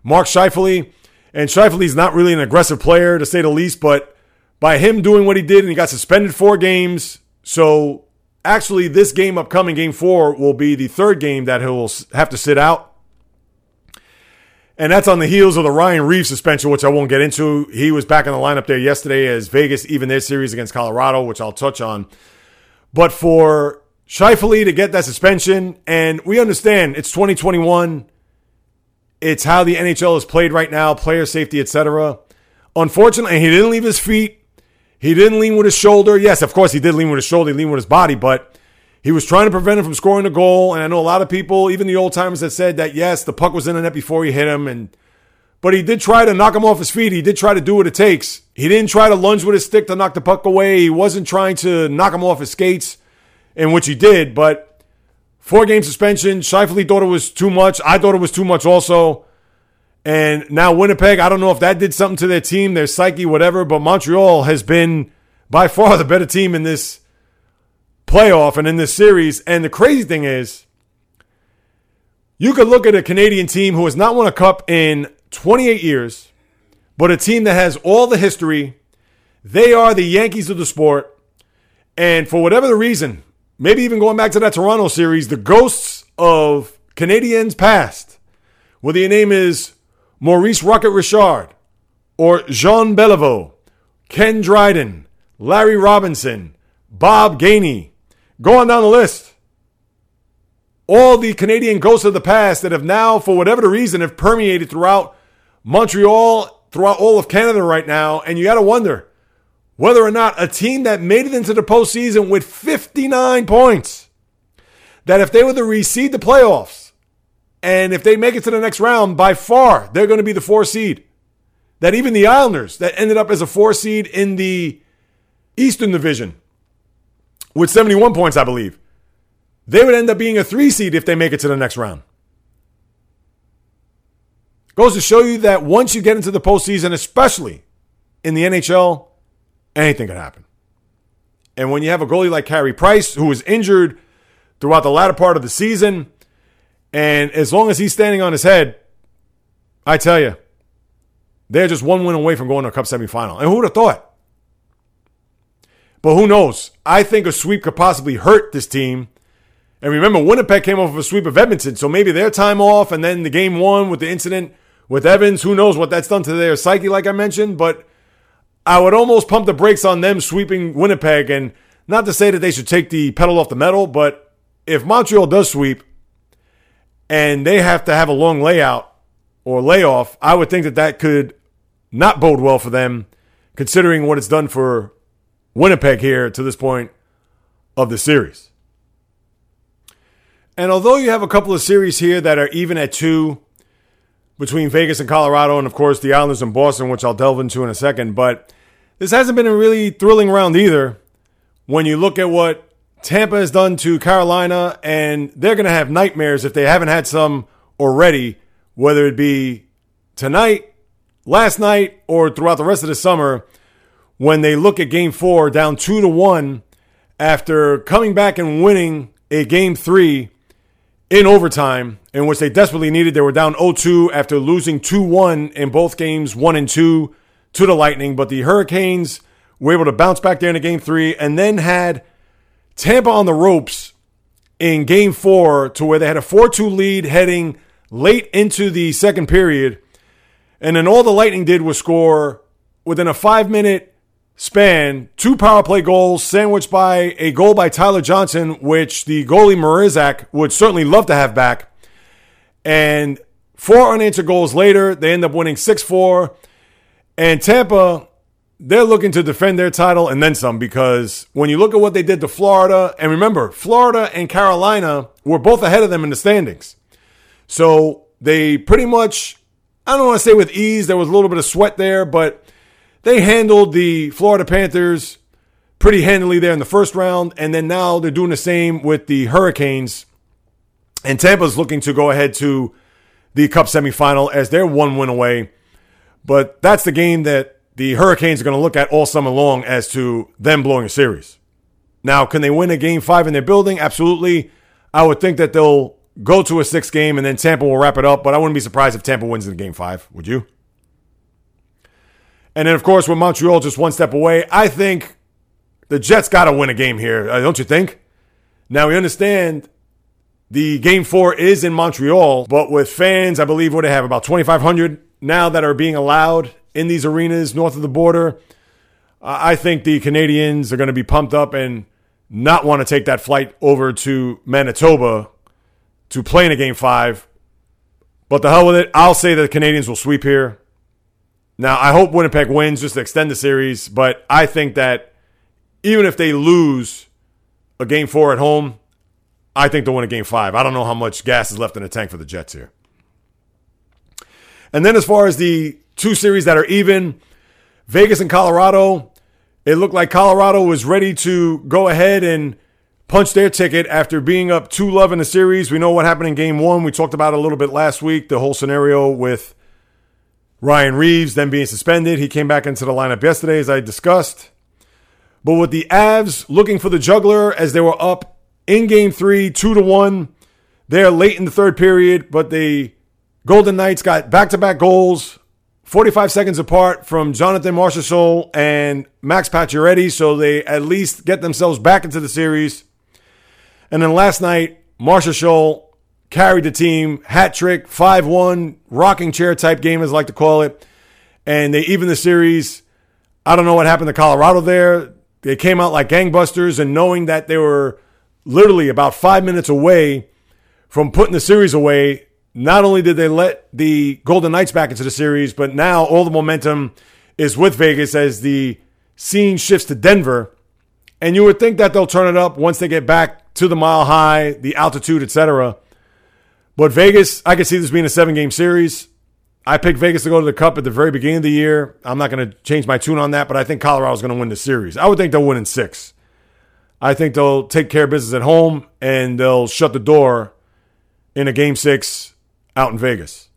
Mark Scheifele. And Scheifele's not really an aggressive player, to say the least, but by him doing what he did, and he got suspended four games. So actually, this game upcoming, game four, will be the third game that he'll have to sit out. And that's on the heels of the Ryan Reaves suspension, which I won't get into. He was back in the lineup there yesterday as Vegas even their series against Colorado, which I'll touch on. But for Scheifele to get that suspension, and we understand it's 2021. It's how the NHL is played right now, player safety, etc. Unfortunately, he didn't leave his feet. He didn't lean with his shoulder. Yes, of course he did lean with his shoulder. He leaned with his body, but he was trying to prevent him from scoring a goal. And I know a lot of people, even the old timers, that said that yes, the puck was in the net before he hit him, and but he did try to knock him off his feet. He did try to do what it takes. He didn't try to lunge with his stick to knock the puck away. He wasn't trying to knock him off his skates, in which he did. But four game suspension. Scheifele thought it was too much. I thought it was too much also. And now Winnipeg, I don't know if that did something to their team, their psyche, whatever, but Montreal has been by far the better team in this playoff and in this series. And the crazy thing is, you could look at a Canadian team who has not won a cup in 28 years, but a team that has all the history. They are the Yankees of the sport. And for whatever the reason, maybe even going back to that Toronto series, the ghosts of Canadiens past, whether your name is Maurice Rocket Richard, or Jean Beliveau, Ken Dryden, Larry Robinson, Bob Gainey. Go on down the list. All the Canadian ghosts of the past that have now, for whatever reason, have permeated throughout Montreal, throughout all of Canada right now. And you got to wonder whether or not a team that made it into the postseason with 59 points, that if they were to reseed the playoffs, and if they make it to the next round, by far, they're going to be the four seed. That even the Islanders, that ended up as a four seed in the Eastern Division with 71 points, I believe, they would end up being a three seed if they make it to the next round. Goes to show you that once you get into the postseason, especially in the NHL, anything can happen. And when you have a goalie like Carey Price, who was injured throughout the latter part of the season, and as long as he's standing on his head, I tell you, they're just one win away from going to a Cup semifinal. And who would have thought? But who knows? I think a sweep could possibly hurt this team. And remember, Winnipeg came off of a sweep of Edmonton, so maybe their time off and then the game one with the incident with Evans. Who knows what that's done to their psyche, like I mentioned. But I would almost pump the brakes on them sweeping Winnipeg. And not to say that they should take the pedal off the metal, but if Montreal does sweep, and they have to have a long layout or layoff, I would think that that could not bode well for them, considering what it's done for Winnipeg here to this point of the series. And although you have a couple of series here that are even at two between Vegas and Colorado, and of course the Islanders and Boston, which I'll delve into in a second, but this hasn't been a really thrilling round either when you look at what Tampa has done to Carolina, and they're going to have nightmares if they haven't had some already, whether it be tonight, last night, or throughout the rest of the summer, when they look at game four down two to one after coming back and winning a game three in overtime, in which they desperately needed. They were down 0 2 after losing 2 1 in both games, 1 and 2 to the Lightning. But the Hurricanes were able to bounce back there in game three and then had Tampa on the ropes in game four to where they had a 4 2 lead heading late into the second period. And then all the Lightning did was score within a five minute span, two power play goals sandwiched by a goal by Tyler Johnson, which the goalie Mrazek would certainly love to have back. And four unanswered goals later, they end up winning 6 4. And Tampa, they're looking to defend their title and then some because when you look at what they did to Florida, and remember, Florida and Carolina were both ahead of them in the standings. So they pretty much, I don't want to say with ease, there was a little bit of sweat there, but they handled the Florida Panthers pretty handily there in the first round. And then now they're doing the same with the Hurricanes. And Tampa's looking to go ahead to the Cup semifinal as they're one win away. But that's the game that the Hurricanes are going to look at all summer long as to them blowing a series. Now, can they win a game five in their building? Absolutely. I would think that they'll go to a six game and then Tampa will wrap it up, but I wouldn't be surprised if Tampa wins in game five. Would you? And then, of course, with Montreal just one step away, I think the Jets got to win a game here, uh, don't you think? Now, we understand the game four is in Montreal, but with fans, I believe what they have about 2,500 now that are being allowed in these arenas north of the border. I think the Canadiens are going to be pumped up and not want to take that flight over to Manitoba to play in a game five. But the hell with it. I'll say that the Canadiens will sweep here. Now, I hope Winnipeg wins just to extend the series, but I think that even if they lose a game four at home, I think they'll win a game five. I don't know how much gas is left in the tank for the Jets here. And then as far as the two series that are even, Vegas and Colorado, it looked like Colorado was ready to go ahead and punch their ticket after being up 2 love in the series. We know what happened in game one. We talked about a little bit last week, the whole scenario with Ryan Reaves then being suspended. He came back into the lineup yesterday, as I discussed. But with the Avs looking for the juggler as they were up in game three, two to one, they're late in the third period, but the Golden Knights got back to back goals, 45 seconds apart from Jonathan Marchessault and Max Pacioretty, so they at least get themselves back into the series. And then last night, Marchessault carried the team, hat trick, 5 1, rocking chair type game, as I like to call it. And they even the series. I don't know what happened to Colorado there. They came out like gangbusters, and knowing that they were literally about five minutes away from putting the series away, not only did they let the Golden Knights back into the series, but now all the momentum is with Vegas as the scene shifts to Denver. And you would think that they'll turn it up once they get back to the mile high, the altitude, etc. But Vegas, I can see this being a seven game series. I picked Vegas to go to the Cup at the very beginning of the year. I'm not going to change my tune on that, but I think Colorado's going to win the series. I would think they'll win in six. I think they'll take care of business at home and they'll shut the door in a game six out in Vegas.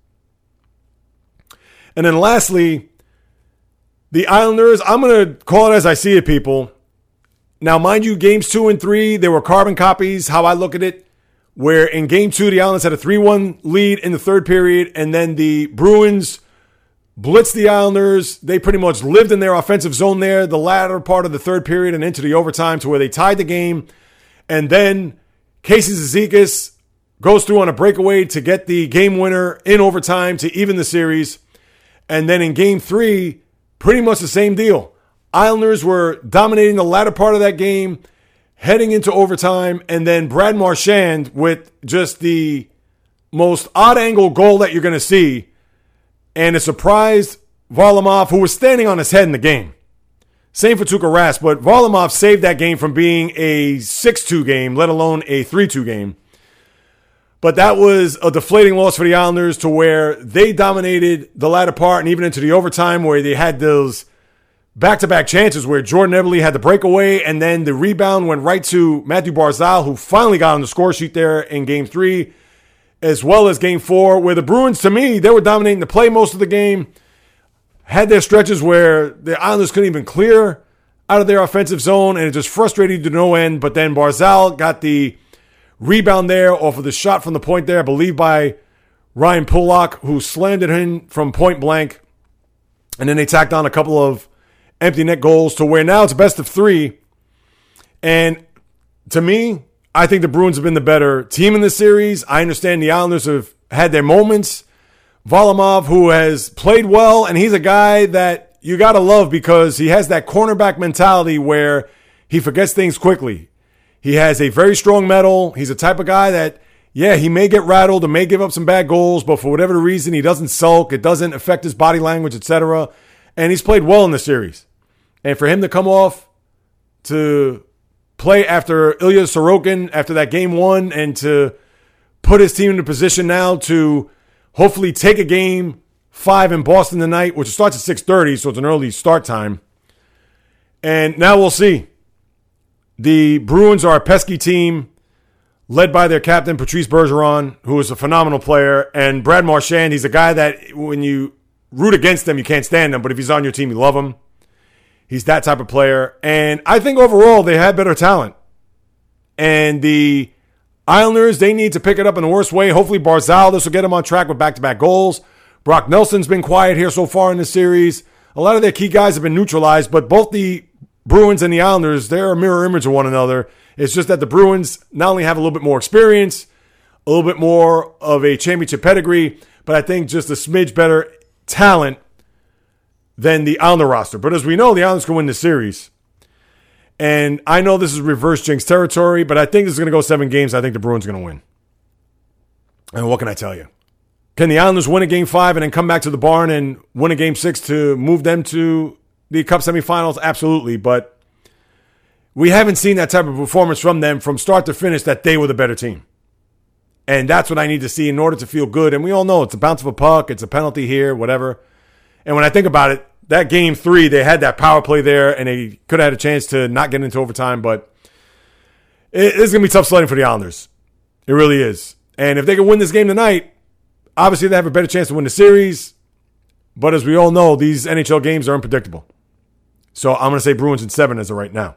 And then lastly, the Islanders, I'm going to call it as I see it, people. Now, mind you, games two and three, they were carbon copies, how I look at it where in game two, the Islanders had a 3 1 lead in the third period, and then the Bruins blitzed the Islanders. They pretty much lived in their offensive zone there, the latter part of the third period and into the overtime to where they tied the game. And then Casey Cizikas goes through on a breakaway to get the game winner in overtime to even the series. And then in game three, pretty much the same deal. Islanders were dominating the latter part of that game heading into overtime, and then Brad Marchand with just the most odd angle goal that you're going to see, and a surprised Varlamov, who was standing on his head in the game. Same for Tuukka Rask, but Varlamov saved that game from being a 6 2 game, let alone a 3 2 game. But that was a deflating loss for the Islanders to where they dominated the latter part and even into the overtime where they had those back to back chances where Jordan Eberle had the breakaway and then the rebound went right to Mathew Barzal, who finally got on the score sheet there in game three, as well as game four, where the Bruins, to me, they were dominating the play most of the game, had their stretches where the Islanders couldn't even clear out of their offensive zone, and it just frustrated to no end. But then Barzal got the rebound there off of the shot from the point there, I believe by Ryan Pulock, who slammed it in from point blank. And then they tacked on a couple of empty net goals to where now it's best of three. And to me, I think the Bruins have been the better team in the series. I understand the Islanders have had their moments. Varlamov, who has played well, and he's a guy that you got to love because he has that cornerback mentality where he forgets things quickly. He has a very strong metal. He's a type of guy that, yeah, he may get rattled and may give up some bad goals, but for whatever reason, he doesn't sulk. It doesn't affect his body language, etc. And he's played well in the series. And for him to come off to play after Ilya Sorokin after that game one and to put his team in a position now to hopefully take a game five in Boston tonight, which starts at 6:30, so it's an early start time. And now we'll see. The Bruins are a pesky team led by their captain Patrice Bergeron, who is a phenomenal player, and Brad Marchand. He's a guy that when you root against them. you can't stand them, but if he's on your team, you love him. He's that type of player, and I think overall they had better talent. And the Islanders, they need to pick it up in the worst way. Hopefully, Barzal, this will get him on track with back to back goals. Brock Nelson's been quiet here so far in the series. A lot of their key guys have been neutralized, but both the Bruins and the Islanders, they're a mirror image of one another. It's just that the Bruins not only have a little bit more experience, a little bit more of a championship pedigree, but I think just a smidge better talent than the Islander roster. But as we know, the Islanders can win the series. And I know this is reverse jinx territory, but I think this is going to go seven games. I think the Bruins are going to win. And what can I tell you? Can the Islanders win a game five and then come back to the barn and win a game six to move them to the Cup semifinals? Absolutely. But we haven't seen that type of performance from them from start to finish that they were the better team. And that's what I need to see in order to feel good. And we all know it's a bounce of a puck, it's a penalty here, whatever. And when I think about it, that game three, they had that power play there and they could have had a chance to not get into overtime, but it's going to be tough sledding for the Islanders. It really is. And if they can win this game tonight, Obviously, they have a better chance to win the series. But as we all know, these NHL games are unpredictable. So I'm going to say Bruins in seven as of right now.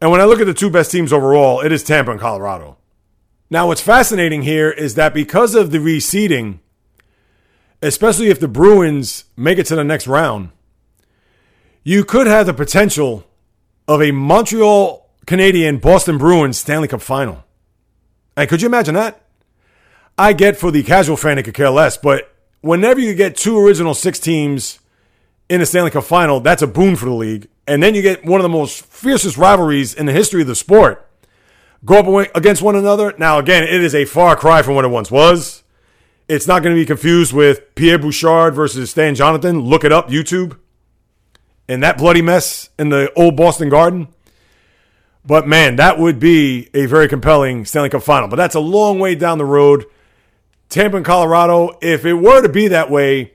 And when I look at the two best teams overall, it is Tampa and Colorado. Now, what's fascinating here is that because of the reseeding, especially if the Bruins make it to the next round, you could have the potential of a Montreal Canadian Boston Bruins Stanley Cup final. And could you imagine that? I get for the casual fan it could care less, but whenever you get two original six teams in a Stanley Cup final, that's a boon for the league. And then you get one of the most fiercest rivalries in the history of the sport go up against one another. Now, again, it is a far cry from what it once was. It's not going to be confused with Pierre Bouchard versus Stan Jonathan. Look it up, YouTube. And that bloody mess in the old Boston Garden. But man, that would be a very compelling Stanley Cup final. But that's a long way down the road. Tampa and Colorado, if it were to be that way,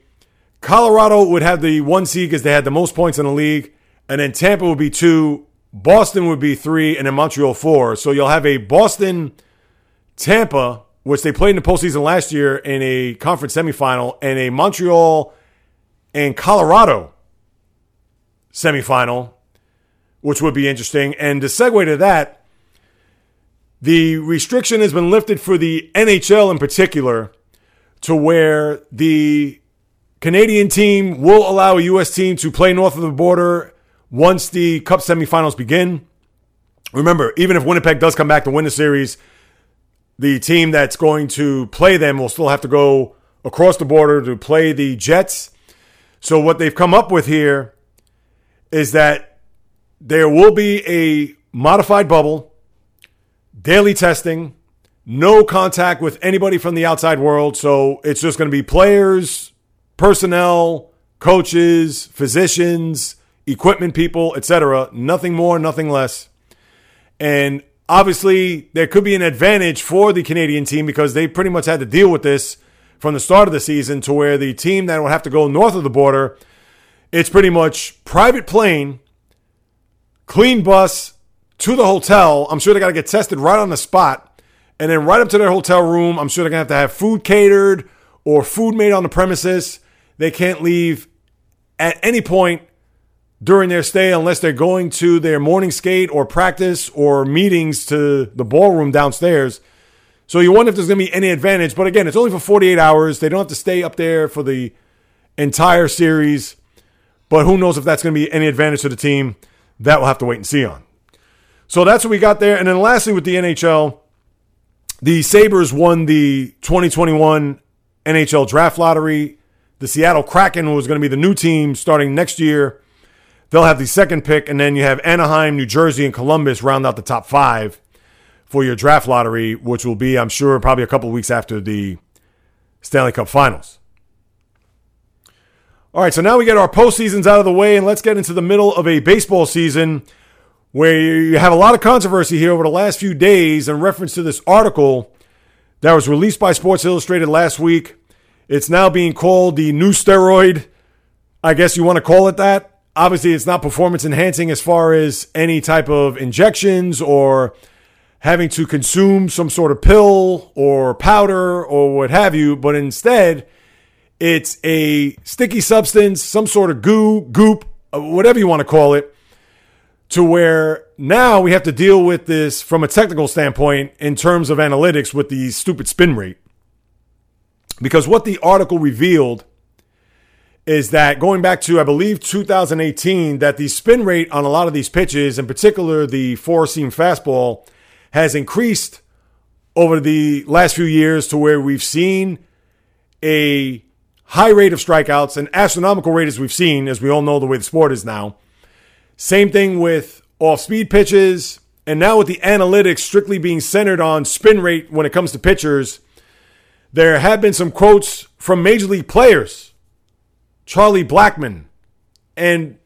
Colorado would have the one seed because they had the most points in the league, and then Tampa would be two, Boston would be three, and then Montreal four. So you'll have a Boston Tampa, which they played in the postseason last year in a conference semifinal, and a Montreal and Colorado semifinal, which would be interesting. And to segue to that, the restriction has been lifted for the NHL in particular to where the Canadian team will allow a U.S. team to play north of the border once the Cup semifinals begin. Remember, even if Winnipeg does come back to win the series, the team that's going to play them will still have to go across the border to play the Jets. So, what they've come up with here is that there will be a modified bubble daily testing, no contact with anybody from the outside world. So it's just going to be players, personnel, coaches, physicians, equipment people, etc. Nothing more, nothing less. And obviously, there could be an advantage for the Canadian team because they pretty much had to deal with this from the start of the season to where the team that will have to go north of the border, it's pretty much private plane, clean bus, to the hotel. I'm sure they got to get tested right on the spot. And then right up to their hotel room, I'm sure they're going to have to have food catered or food made on the premises. They can't leave at any point during their stay unless they're going to their morning skate or practice or meetings to the ballroom downstairs. So you wonder if there's going to be any advantage. But again, it's only for 48 hours. They don't have to stay up there for the entire series. But who knows if that's going to be any advantage to the team? That we'll have to wait and see on. So that's what we got there. And then lastly, with the NHL, the Sabres won the 2021 NHL draft lottery. the Seattle Kraken was going to be the new team starting next year. They'll have the second pick, and then you have Anaheim, New Jersey, and Columbus round out the top five for your draft lottery, which will be, I'm sure, probably a couple weeks after the Stanley Cup Finals. All right, so now we get our postseasons out of the way, and let's get into the middle of a baseball season where you have a lot of controversy here over the last few days in reference to this article that was released by Sports Illustrated last week. It's now being called the new steroid. I guess you want to call it that. Obviously, it's not performance enhancing as far as any type of injections or having to consume some sort of pill or powder or what have you, but instead, it's a sticky substance, some sort of goo, goop, uh, whatever you want to call it, to where now we have to deal with this from a technical standpoint in terms of analytics with the stupid spin rate. Because what the article revealed is that going back to, I believe, 2018, that the spin rate on a lot of these pitches, in particular the four seam fastball, has increased over the last few years to where we've seen a high rate of strikeouts, an astronomical rate as we've seen, as we all know the way the sport is now. Same thing with off speed pitches. And now with the analytics strictly being centered on spin rate when it comes to pitchers, there have been some quotes from major league players, Charlie Blackmon, and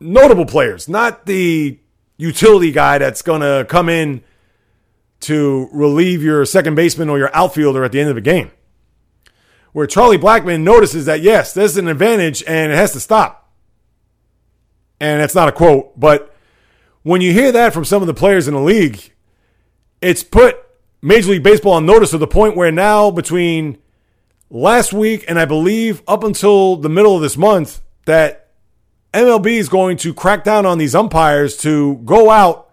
notable players, not the utility guy that's going to come in to relieve your second baseman or your outfielder at the end of the game. Where Charlie Blackmon notices that, yes, there's an advantage and it has to stop and it's not a quote, but when you hear that from some of the players in the league, it's put Major League Baseball on notice to the point where now between last week and I believe up until the middle of this month that MLB is going to crack down on these umpires to go out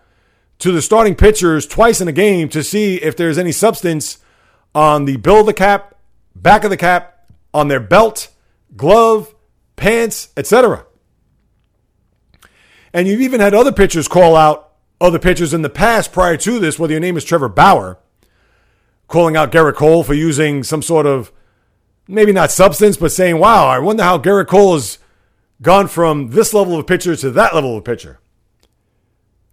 to the starting pitchers twice in a game to see if there's any substance on the bill of the cap, back of the cap, on their belt, glove, pants, etc. And you've even had other pitchers call out other pitchers in the past prior to this, whether your name is Trevor Bauer, calling out Gerrit Cole for using some sort of maybe not substance, but saying, wow, I wonder how Gerrit Cole has gone from this level of pitcher to that level of pitcher.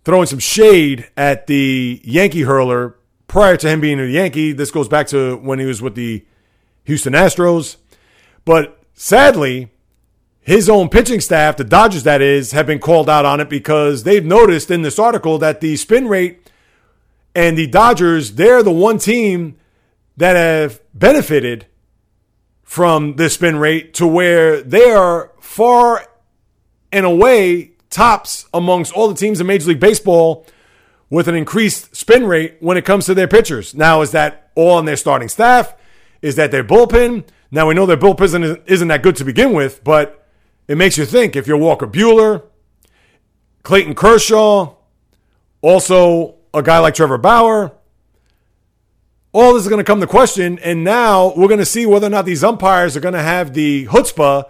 Throwing some shade at the Yankee hurler prior to him being a Yankee. This goes back to when he was with the Houston Astros. But sadly, his own pitching staff, the Dodgers that is, have been called out on it because they've noticed in this article that the spin rate and the Dodgers, they're the one team that have benefited from this spin rate to where they are far and away tops amongst all the teams in Major League Baseball with an increased spin rate when it comes to their pitchers. Now, is that all on their starting staff? Is that their bullpen? Now, we know their bullpen isn't that good to begin with, but it makes you think if you're Walker Buehler, Clayton Kershaw, also a guy like Trevor Bauer. All this is going to come to question, and now we're going to see whether or not these umpires are going to have the chutzpah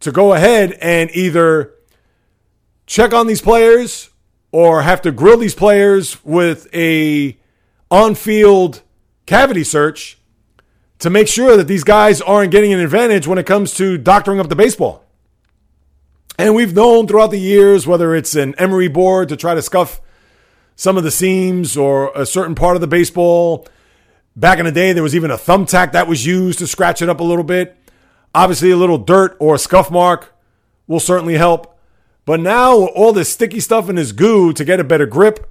to go ahead and either check on these players or have to grill these players with a on-field cavity search to make sure that these guys aren't getting an advantage when it comes to doctoring up the baseball. And we've known throughout the years, whether it's an emery board to try to scuff some of the seams or a certain part of the baseball. Back in the day, there was even a thumbtack that was used to scratch it up a little bit. Obviously, a little dirt or a scuff mark will certainly help. But now, all this sticky stuff in this goo to get a better grip,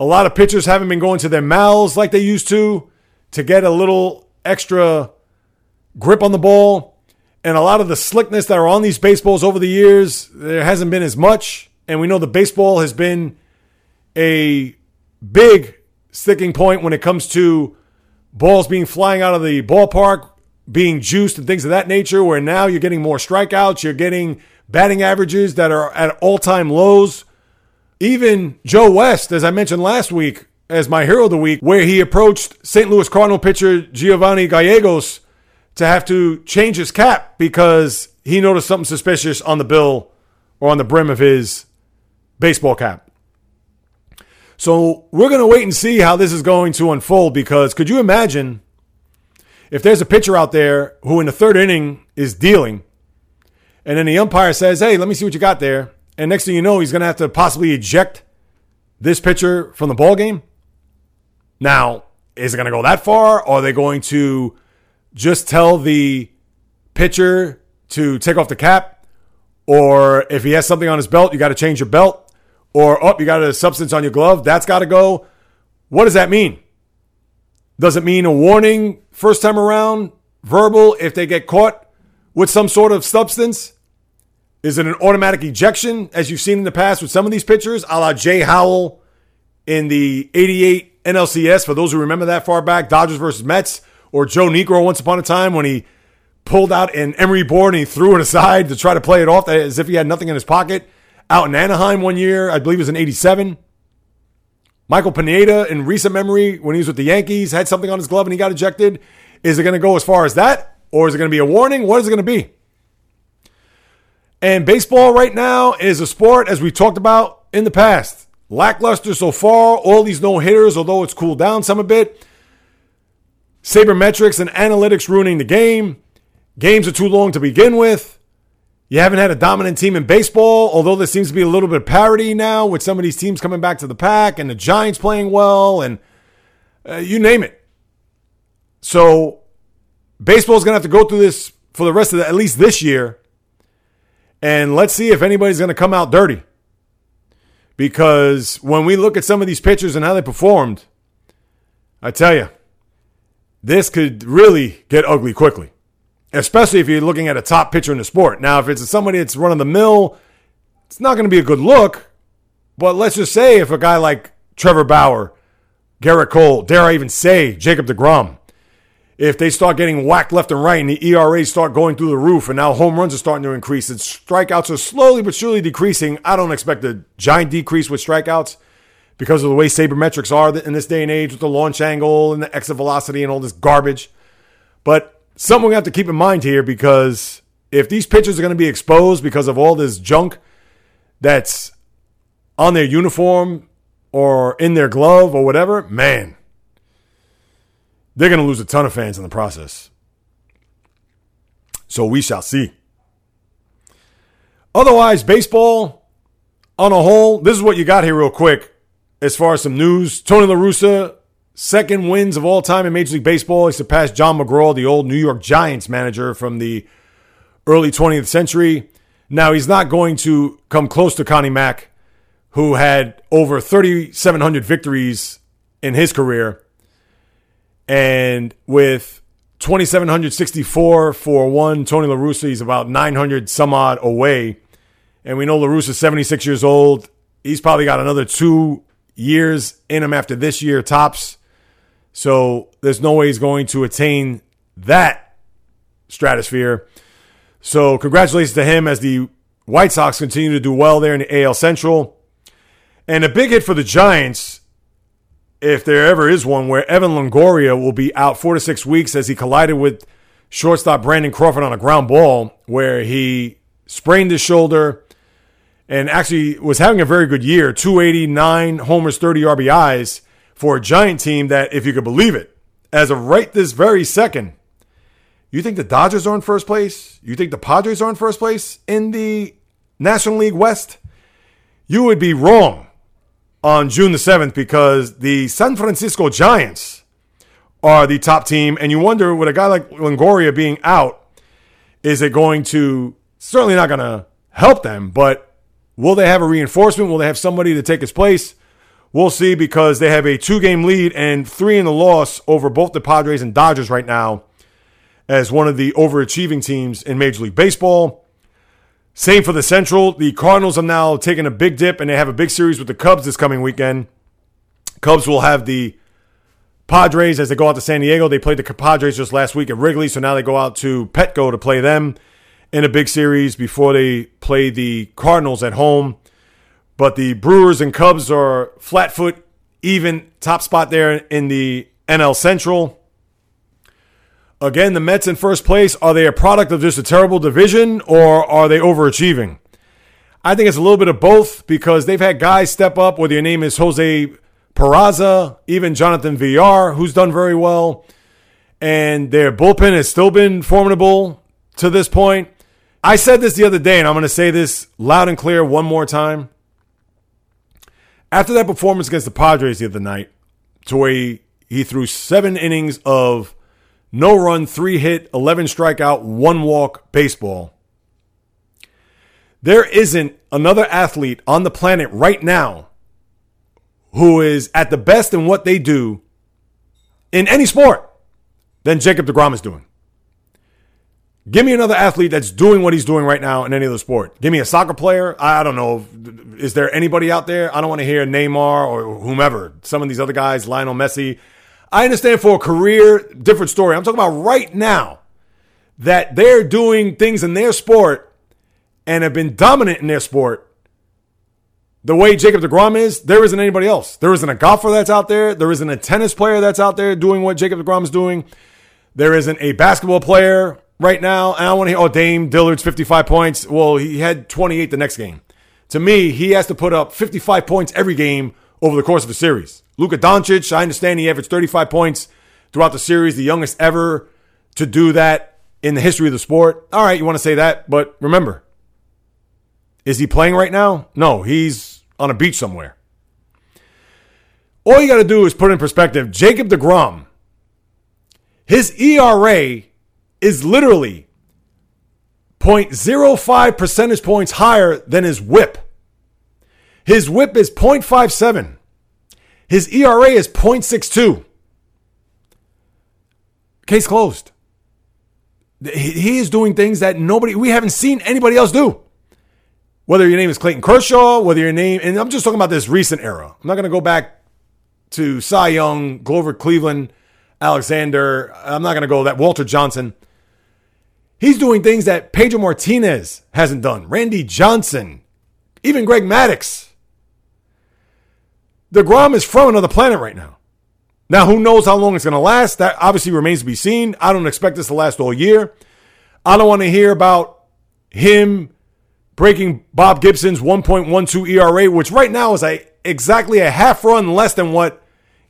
a lot of pitchers haven't been going to their mouths like they used to to get a little extra grip on the ball and a lot of the slickness that are on these baseballs over the years, there hasn't been as much. And we know the baseball has been a big sticking point when it comes to balls being flying out of the ballpark, being juiced and things of that nature, where now you're getting more strikeouts, you're getting batting averages that are at all time lows. Even Joe West, as I mentioned last week, as my hero of the week, where he approached St. Louis Cardinal pitcher Giovanni Gallegos to have to change his cap because he noticed something suspicious on the bill or on the brim of his baseball cap. So we're going to wait and see how this is going to unfold because could you imagine if there's a pitcher out there who in the third inning is dealing And then the umpire says, Hey, let me see what you got there. And next thing you know, he's going to have to possibly eject this pitcher from the ball game. Now, is it going to go that far? Or are they going to just tell the pitcher to take off the cap? Or if he has something on his belt, you got to change your belt. Or, oh, you got a substance on your glove, that's got to go. What does that mean? Does it mean a warning first time around, verbal, if they get caught with some sort of substance? Is it an automatic ejection, as you've seen in the past with some of these pitchers, a la Jay Howell in the 88 NLCS, for those who remember that far back, Dodgers versus Mets, or Joe Niekro once upon a time when he pulled out an emery board and he threw it aside to try to play it off as if he had nothing in his pocket. Out in Anaheim one year, I believe it was in 87. Michael Pineda, in recent memory, when he was with the Yankees, had something on his glove and he got ejected. Is it going to go as far as that? Or is it going to be a warning? What is it going to be? And baseball right now is a sport, as we talked about in the past, lackluster so far. All these no hitters, although it's cooled down some a bit. Sabermetrics and analytics ruining the game. Games are too long to begin with. You haven't had a dominant team in baseball, although there seems to be a little bit of parity now with some of these teams coming back to the pack and the Giants playing well and uh, you name it. So baseball's going to have to go through this for the rest of the, at least this year. And let's see if anybody's going to come out dirty. Because when we look at some of these pitchers and how they performed, I tell you, this could really get ugly quickly especially if you're looking at a top pitcher in the sport. Now, if it's somebody that's run of the mill, it's not going to be a good look. But let's just say if a guy like Trevor Bauer, Gerrit Cole, dare I even say Jacob DeGrom, if they start getting whacked left and right and the ERAs start going through the roof and now home runs are starting to increase and strikeouts are slowly but surely decreasing, I don't expect a giant decrease with strikeouts because of the way sabermetrics are in this day and age with the launch angle and the exit velocity and all this garbage. But something we have to keep in mind here because if these pitchers are going to be exposed because of all this junk that's on their uniform or in their glove or whatever, man, they're going to lose a ton of fans in the process. So we shall see. Otherwise, baseball on a whole, this is what you got here, real quick. As far as some news, Tony La Russa second wins of all time in Major League Baseball. He surpassed John McGraw, the old New York Giants manager from the early 20th century. Now, he's not going to come close to Connie Mack, who had over 3,700 victories in his career. And with 2,764 for one, Tony La Russa, he's about 900 some odd away. And we know La Russa's 76 years old. He's probably got another two years in him after this year, tops. So there's no way he's going to attain that stratosphere. So congratulations to him as the White Sox continue to do well there in the AL Central. And a big hit for the Giants, if there ever is one, where Evan Longoria will be out four to six weeks as he collided with shortstop Brandon Crawford on a ground ball, where he sprained his shoulder and actually was having a very good year 289 homers, 30 RBIs for a Giant team that, if you could believe it, as of right this very second, you think the Dodgers are in first place? You think the Padres are in first place in the National League West? You would be wrong on June the 7th because the San Francisco Giants are the top team. And you wonder, with a guy like Longoria being out, is it going to, certainly not going to help them, but will they have a reinforcement? Will they have somebody to take his place? We'll see because they have a two game lead and three in the loss over both the Padres and Dodgers right now as one of the overachieving teams in Major League Baseball. Same for the Central. The Cardinals have now taken a big dip and they have a big series with the Cubs this coming weekend. Cubs will have the Padres as they go out to San Diego. They played the Padres just last week at Wrigley, so now they go out to Petco to play them in a big series before they play the Cardinals at home. But the Brewers and Cubs are flat foot, even top spot there in the NL Central. Again, the Mets in first place. Are they a product of just a terrible division or are they overachieving? I think it's a little bit of both because they've had guys step up, whether your name is Jose Peraza, even Jonathan Villar, who's done very well. And their bullpen has still been formidable to this point. I said this the other day, and I'm going to say this loud and clear one more time. After that performance against the Padres the other night, to where he, he threw seven innings of no run, three hit, 11 strikeout, one walk baseball. There isn't another athlete on the planet right now who is at the best in what they do in any sport than Jacob DeGrom is doing. Give me another athlete that's doing what he's doing right now in any other sport. Give me a soccer player. I don't know. Is there anybody out there? I don't want to hear Neymar or whomever. Some of these other guys, Lionel Messi. I understand for a career, different story. I'm talking about right now that they're doing things in their sport and have been dominant in their sport. The way Jacob DeGrom is, there isn't anybody else. There isn't a golfer that's out there. There isn't a tennis player that's out there doing what Jacob DeGrom is doing. There isn't a basketball player right now. And I want to hear, oh, Dame Lillard's 55 points. Well, he had 28 the next game. To me, he has to put up 55 points every game over the course of a series. Luka Doncic, I understand he averaged 35 points throughout the series, the youngest ever to do that in the history of the sport. All right, you want to say that, but remember, is he playing right now? No, he's on a beach somewhere. All you got to do is put in perspective Jacob DeGrom, his ERA is literally 0.05 percentage points higher than his whip. His whip is 0.57. His ERA is 0.62. Case closed. He is doing things that nobody, we haven't seen anybody else do. Whether your name is Clayton Kershaw, whether your name, and I'm just talking about this recent era. I'm not going to go back to Cy Young, Grover Cleveland, Alexander. I'm not going to go that Walter Johnson. He's doing things that Pedro Martinez hasn't done. Randy Johnson, even Greg Maddux. DeGrom is from another planet right now. Now, who knows how long it's going to last? That obviously remains to be seen. I don't expect this to last all year. I don't want to hear about him breaking Bob Gibson's 1.12 ERA, which right now is a exactly a half run less than what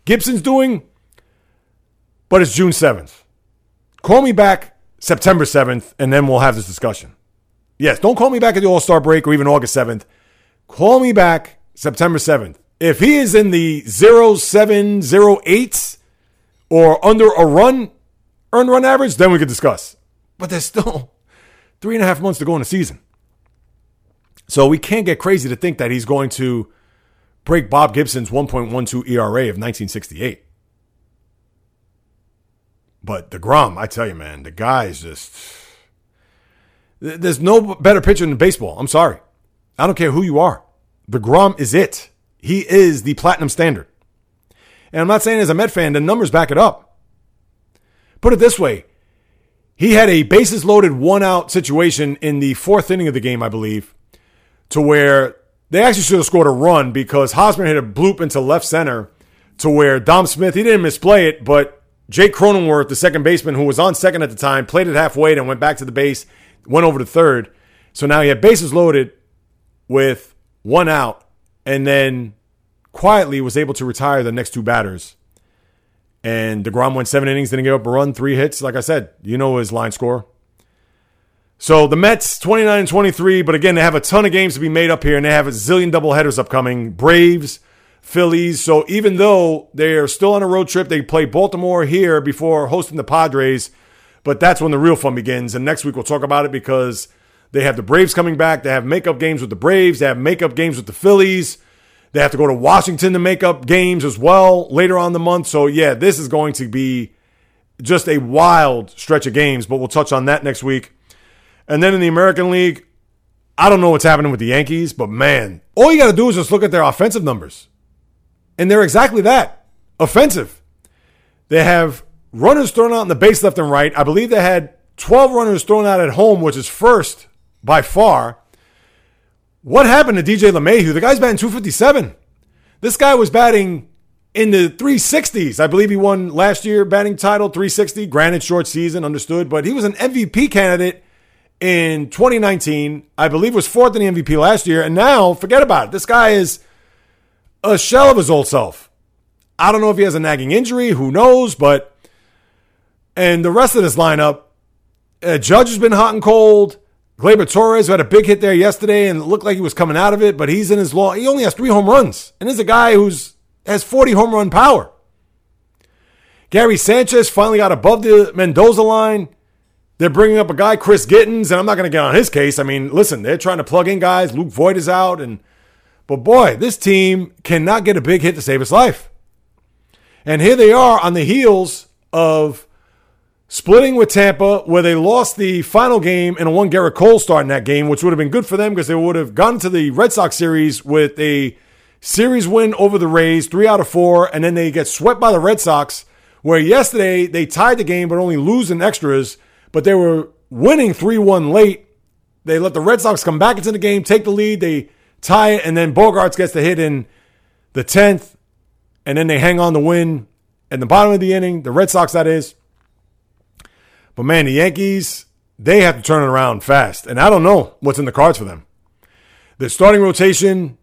Gibson's doing. But it's June 7th. Call me back September 7th, and then we'll have this discussion. Yes, don't call me back at the All Star break or even August 7th. Call me back September 7th. If he is in the 0708s or under a run, earned run average, then we could discuss. But there's still three and a half months to go in the season. So we can't get crazy to think that he's going to break Bob Gibson's 1.12 ERA of 1968. But DeGrom, I tell you, man, the guy is just. There's no better pitcher in baseball. I'm sorry. I don't care who you are. DeGrom is it. He is the platinum standard. And I'm not saying as a Met fan, the numbers back it up. Put it this way he had a bases loaded one out situation in the fourth inning of the game, I believe, to where they actually should have scored a run because Hosmer hit a bloop into left center to where Dom Smith, he didn't misplay it, but Jake Cronenworth, the second baseman who was on second at the time, played it halfway and went back to the base, went over to third. So now he had bases loaded with one out, and then quietly was able to retire the next two batters. And DeGrom went seven innings, didn't give up a run, three hits. Like I said, you know his line score. So the Mets 29 and 23, but again, they have a ton of games to be made up here, and they have a zillion doubleheaders upcoming. Braves, Phillies. So even though they are still on a road trip, they play Baltimore here before hosting the Padres. But that's when the real fun begins. And next week we'll talk about it because they have the Braves coming back. They have makeup games with the Braves. They have makeup games with the Phillies. They have to go to Washington to make up games as well later on the month. So yeah, this is going to be just a wild stretch of games, but we'll touch on that next week. And then in the American League, I don't know what's happening with the Yankees, but man, all you got to do is just look at their offensive numbers. And they're exactly that offensive. They have runners thrown out in the base left and right. I believe they had 12 runners thrown out at home, which is first by far. What happened to DJ LeMahieu? The guy's batting 257. This guy was batting in the 360s. I believe he won last year batting title 360. Granted, short season, understood, but he was an MVP candidate in 2019. I believe was fourth in the MVP last year, and now forget about it. This guy is a shell of his old self. I don't know if he has a nagging injury. Who knows? But and the rest of this lineup, uh, Judge has been hot and cold. Gleyber Torres, who had a big hit there yesterday and looked like he was coming out of it, but he's in his law. He only has three home runs, and is a guy who's has 40 home run power. Gary Sanchez finally got above the Mendoza line. They're bringing up a guy, Chris Gittens, and I'm not going to get on his case. I mean, listen, they're trying to plug in guys. Luke Voit is out, and but boy, this team cannot get a big hit to save its life. And here they are on the heels of splitting with Tampa, where they lost the final game and a one Gerrit Cole start in that game, which would have been good for them because they would have gone to the Red Sox series with a series win over the Rays, three out of four, and then they get swept by the Red Sox, where yesterday they tied the game but only lose in extras, but they were winning 3 1 late. They let the Red Sox come back into the game, take the lead, they tie it, and then Bogaerts gets the hit in the 10th, and then they hang on the win at the bottom of the inning, the Red Sox, that is. But man, the Yankees, they have to turn it around fast. And I don't know what's in the cards for them. The starting rotation,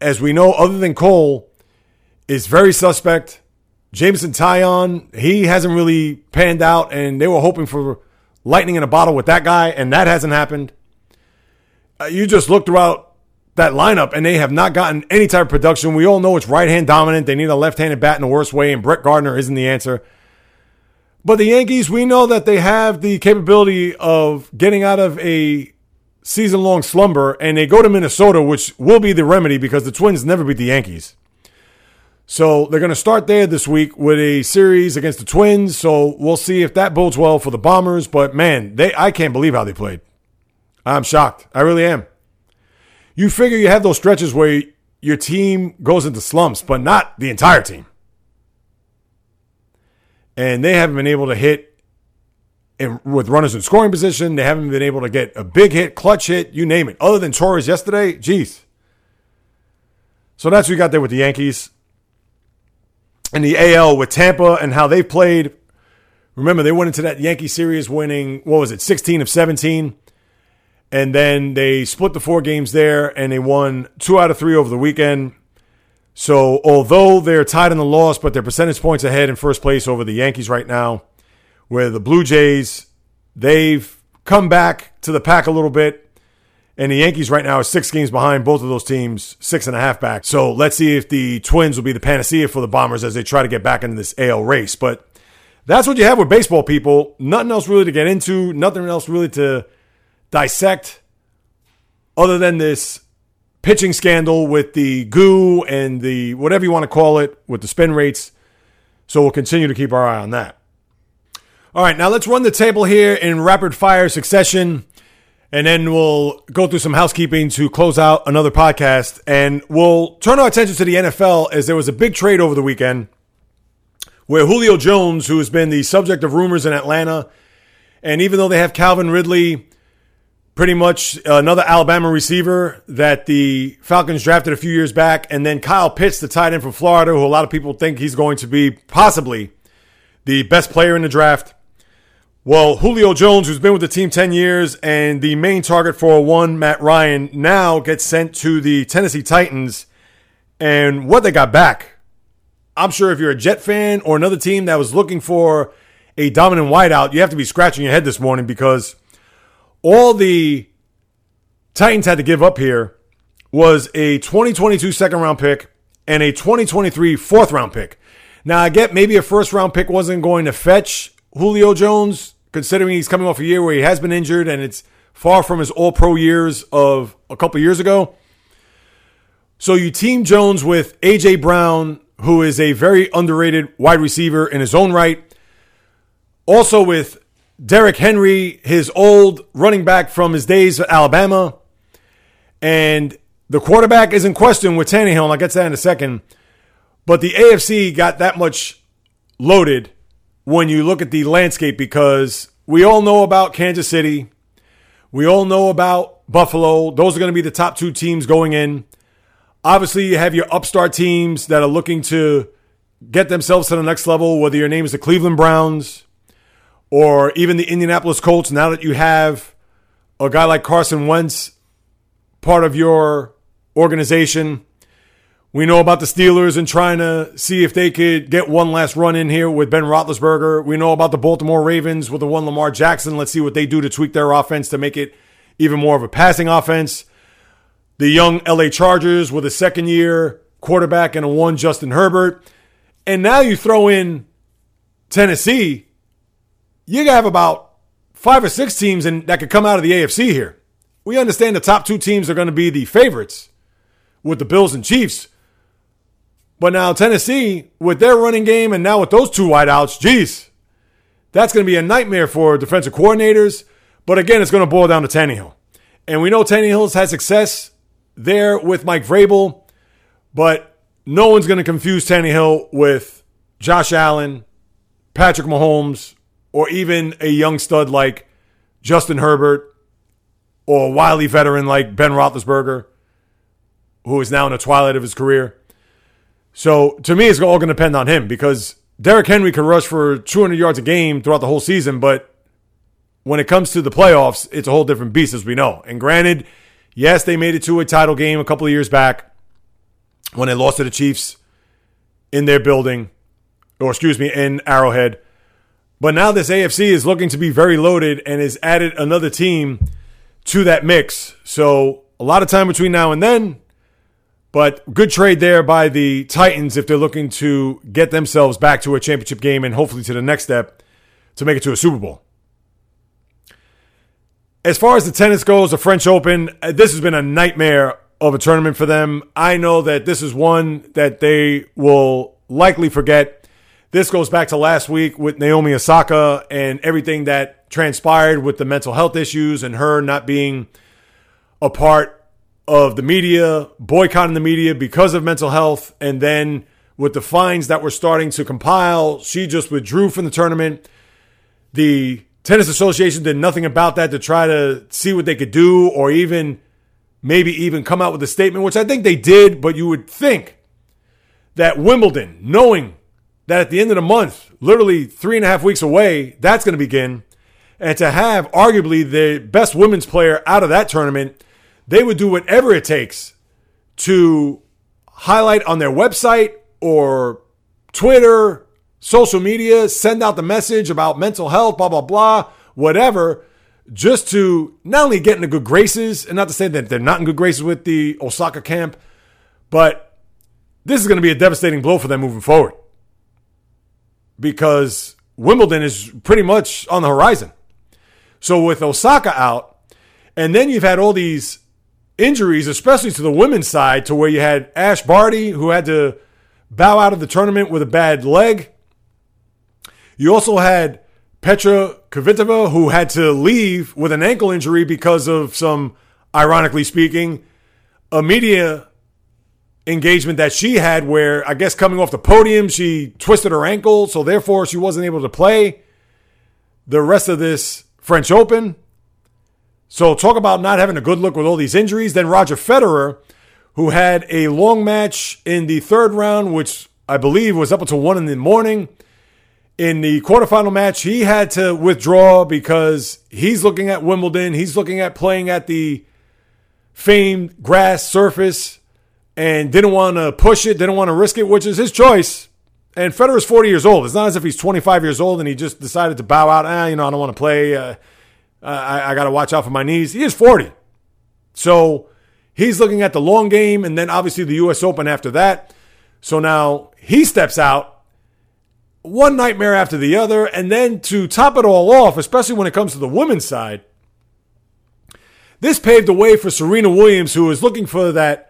as we know, other than Cole, is very suspect. Jameson Taillon, he hasn't really panned out, and they were hoping for lightning in a bottle with that guy, and that hasn't happened. Uh, you just look throughout that lineup, and they have not gotten any type of production. We all know it's right hand dominant. They need a left handed bat in the worst way, and Brett Gardner isn't the answer. But the Yankees, we know that they have the capability of getting out of a season long slumber, and they go to Minnesota, which will be the remedy because the Twins never beat the Yankees. So they're going to start there this week with a series against the Twins. So we'll see if that bodes well for the Bombers. But man, they I can't believe how they played. I'm shocked. I really am. You figure you have those stretches where your team goes into slumps, but not the entire team and they haven't been able to hit in, with runners in scoring position. They haven't been able to get a big hit, clutch hit, you name it. Other than Torres yesterday, geez. So that's what you got there with the Yankees. And the AL with Tampa and how they played. Remember, they went into that Yankee series winning, what was it, 16 of 17. And then they split the four games there and they won two out of three over the weekend. So although they're tied in the loss, but they're percentage points ahead in first place over the Yankees right now, where the Blue Jays, they've come back to the pack a little bit. And the Yankees right now are six games behind both of those teams, six and a half back. So let's see if the Twins will be the panacea for the Bombers as they try to get back into this AL race. But that's what you have with baseball, people. Nothing else really to get into, nothing else really to dissect other than this pitching scandal with the goo and the whatever you want to call it with the spin rates. So we'll continue to keep our eye on that. All right, now let's run the table here in rapid fire succession. And then we'll go through some housekeeping to close out another podcast. And we'll turn our attention to the NFL as there was a big trade over the weekend where Julio Jones, who has been the subject of rumors in Atlanta, and even though they have Calvin Ridley, pretty much another Alabama receiver that the Falcons drafted a few years back, and then Kyle Pitts, the tight end from Florida, who a lot of people think he's going to be possibly the best player in the draft. Well, Julio Jones, who's been with the team 10 years and the main target for one, Matt Ryan, now gets sent to the Tennessee Titans. And what they got back, I'm sure if you're a Jet fan or another team that was looking for a dominant wideout, you have to be scratching your head this morning because all the Titans had to give up here was a 2022 second round pick and a 2023 fourth round pick. Now, I get maybe a first round pick wasn't going to fetch Julio Jones, considering he's coming off a year where he has been injured and it's far from his all pro years of a couple years ago. So you team Jones with A.J. Brown, who is a very underrated wide receiver in his own right. Also with Derrick Henry, his old running back from his days at Alabama. And the quarterback is in question with Tannehill, and I'll get to that in a second. But the AFC got that much loaded when you look at the landscape because we all know about Kansas City. We all know about Buffalo. Those are going to be the top two teams going in. Obviously, you have your upstart teams that are looking to get themselves to the next level, whether your name is the Cleveland Browns, or even the Indianapolis Colts, now that you have a guy like Carson Wentz part of your organization. We know about the Steelers and trying to see if they could get one last run in here with Ben Roethlisberger. We know about the Baltimore Ravens with the one Lamar Jackson. Let's see what they do to tweak their offense to make it even more of a passing offense. The young LA Chargers with a second year quarterback and a one Justin Herbert. And now you throw in Tennessee, you have about five or six teams in, that could come out of the AFC here. We understand the top two teams are going to be the favorites with the Bills and Chiefs. But now Tennessee, with their running game and now with those two wideouts, geez, that's going to be a nightmare for defensive coordinators. But again, it's going to boil down to Tannehill. And we know Tannehill's had success there with Mike Vrabel, but no one's going to confuse Tannehill with Josh Allen, Patrick Mahomes, or even a young stud like Justin Herbert or a wily veteran like Ben Roethlisberger, who is now in the twilight of his career. So to me, it's all going to depend on him because Derrick Henry can rush for 200 yards a game throughout the whole season, but when it comes to the playoffs, it's a whole different beast, as we know. And granted, yes, they made it to a title game a couple of years back when they lost to the Chiefs in their building, or excuse me, in Arrowhead. But now this AFC is looking to be very loaded and has added another team to that mix. So a lot of time between now and then. But good trade there by the Titans if they're looking to get themselves back to a championship game and hopefully to the next step to make it to a Super Bowl. As far as the tennis goes, the French Open, uh, this has been a nightmare of a tournament for them. I know that this is one that they will likely forget. This goes back to last week with Naomi Osaka and everything that transpired with the mental health issues and her not being a part of the media, boycotting the media because of mental health. And then with the fines that were starting to compile, she just withdrew from the tournament. The Tennis Association did nothing about that to try to see what they could do or even maybe even come out with a statement, which I think they did, but you would think that Wimbledon, knowing that at the end of the month, literally three and a half weeks away, that's going to begin, and to have arguably the best women's player out of that tournament, they would do whatever it takes to highlight on their website or Twitter, social media, send out the message about mental health, blah, blah, blah, whatever, just to not only get into good graces, and not to say that they're not in good graces with the Osaka camp, but this is going to be a devastating blow for them moving forward because Wimbledon is pretty much on the horizon. So with Osaka out, and then you've had all these injuries, especially to the women's side, to where you had Ash Barty, who had to bow out of the tournament with a bad leg. You also had Petra Kvitova, who had to leave with an ankle injury because of some, ironically speaking, a media engagement that she had where I guess coming off the podium, she twisted her ankle, so therefore she wasn't able to play the rest of this French Open. So talk about not having a good look with all these injuries. Then Roger Federer, who had a long match in the third round, which I believe was up until one in the morning. In the quarterfinal match, he had to withdraw because he's looking at Wimbledon. He's looking at playing at the famed grass surface and didn't want to push it, didn't want to risk it, which is his choice. And Federer's 40 years old. It's not as if he's 25 years old and he just decided to bow out. Ah, you know, I don't want to play. Uh, I, I got to watch out for my knees. He is 40. So he's looking at the long game and then obviously the U.S. Open after that. So now he steps out. One nightmare after the other. And then to top it all off, especially when it comes to the women's side, this paved the way for Serena Williams, who is looking for that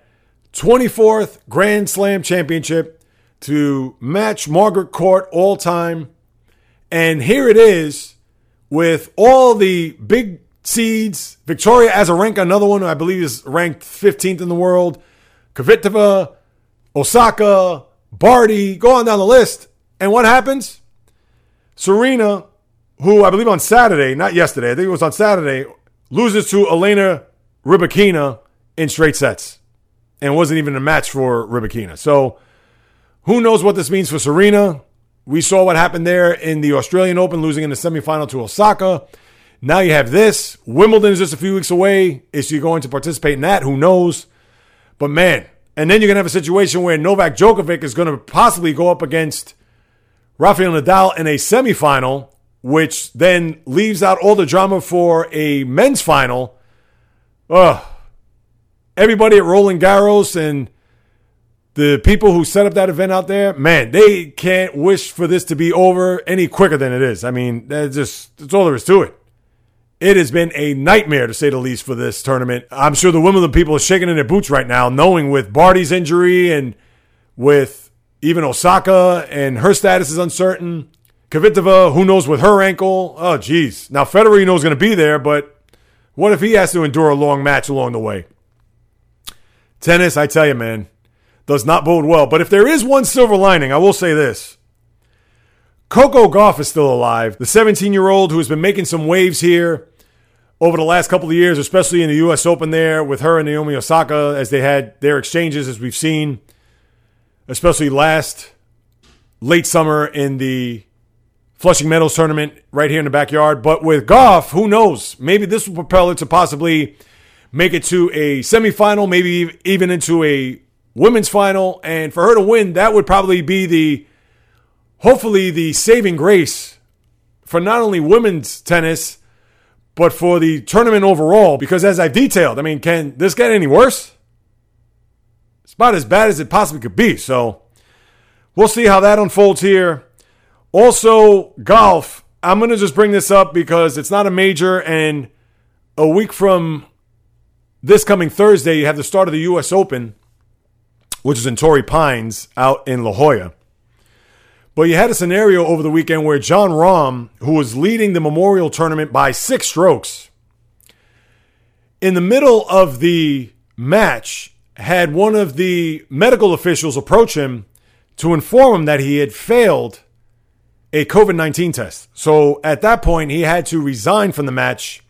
24th Grand Slam championship to match Margaret Court all time. And here it is with all the big seeds. Victoria Azarenka, another one I believe is ranked 15th in the world. Kvitova, Osaka, Barty, go on down the list. And what happens? Serena, who I believe on Saturday, not yesterday, I think it was on Saturday, loses to Elena Rybakina in straight sets and wasn't even a match for Rybakina. So who knows what this means for Serena? We saw what happened there in the Australian Open, losing in the semifinal to Osaka. Now you have this. Wimbledon is just a few weeks away. Is she going to participate in that? Who knows? But man, and then you're going to have a situation where Novak Djokovic is going to possibly go up against Rafael Nadal in a semifinal, which then leaves out all the drama for a men's final Ugh. Everybody at Roland Garros and the people who set up that event out there, man, they can't wish for this to be over any quicker than it is. I mean, that's just that's all there is to it. It has been a nightmare to say the least for this tournament. I'm sure the women, Wimbledon people are shaking in their boots right now, knowing with Barty's injury and with even Osaka and her status is uncertain. Kvitova, who knows with her ankle? Oh, geez. Now Federer, you know, is going to be there, but what if he has to endure a long match along the way? Tennis, I tell you, man, does not bode well. But if there is one silver lining, I will say this. Coco Gauff is still alive. The 17 year old who has been making some waves here over the last couple of years, especially in the U.S. Open there with her and Naomi Osaka as they had their exchanges, as we've seen, especially last late summer in the Flushing Meadows tournament right here in the backyard. But with Gauff, who knows? Maybe this will propel it to possibly make it to a semifinal, maybe even into a women's final. And for her to win, that would probably be the hopefully the saving grace for not only women's tennis, but for the tournament overall. Because as I've detailed, I mean, can this get any worse? It's about as bad as it possibly could be. So we'll see how that unfolds here. Also, golf. I'm going to just bring this up because it's not a major, and a week from this coming Thursday, you have the start of the U.S. Open which is in Torrey Pines out in La Jolla. But you had a scenario over the weekend where Jon Rahm, who was leading the Memorial Tournament by six strokes, in the middle of the match, had one of the medical officials approach him to inform him that he had failed a COVID 19 test. So at that point, he had to resign from the match.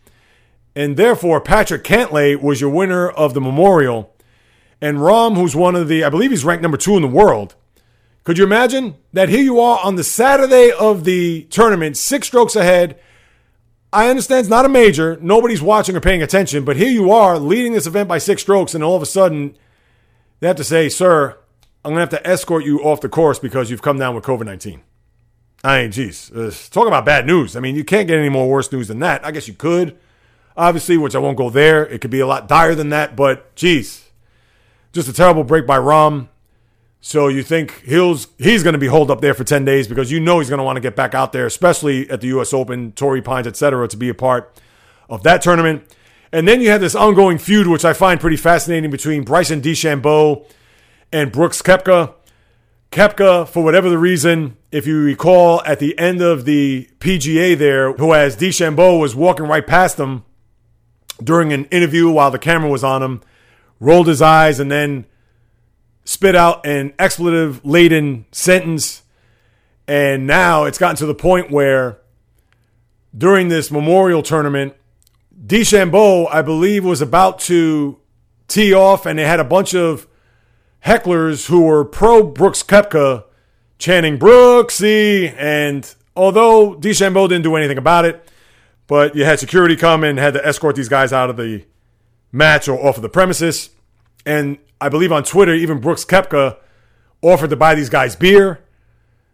And therefore, Patrick Cantlay was your winner of the Memorial and Rahm, who's one of the, I believe he's ranked number two in the world. Could you imagine that here you are on the Saturday of the tournament, six strokes ahead? I understand it's not a major, nobody's watching or paying attention, but here you are leading this event by six strokes, and all of a sudden they have to say, Sir, I'm going to have to escort you off the course because you've come down with COVID 19. I mean, geez, uh, talk about bad news. I mean, you can't get any more worse news than that. I guess you could, obviously, which I won't go there. It could be a lot dire than that, but geez, just a terrible break by Rahm. So you think he's he's going to be holed up there for 10 days because you know he's going to want to get back out there, especially at the U.S. Open, Torrey Pines, etc., to be a part of that tournament. And then you have this ongoing feud, which I find pretty fascinating, between Bryson DeChambeau and Brooks Koepka. Koepka, for whatever the reason, if you recall, at the end of the PGA there, who as DeChambeau was walking right past him during an interview while the camera was on him, rolled his eyes, and then spit out an expletive laden sentence. And now it's gotten to the point where during this memorial tournament, DeChambeau, I believe, was about to tee off, and they had a bunch of hecklers who were pro Brooks Koepka chanting Brooksy. And although DeChambeau didn't do anything about it, but you had security come and had to escort these guys out of the match or off of the premises. And I believe on Twitter, even Brooks Koepka offered to buy these guys beer.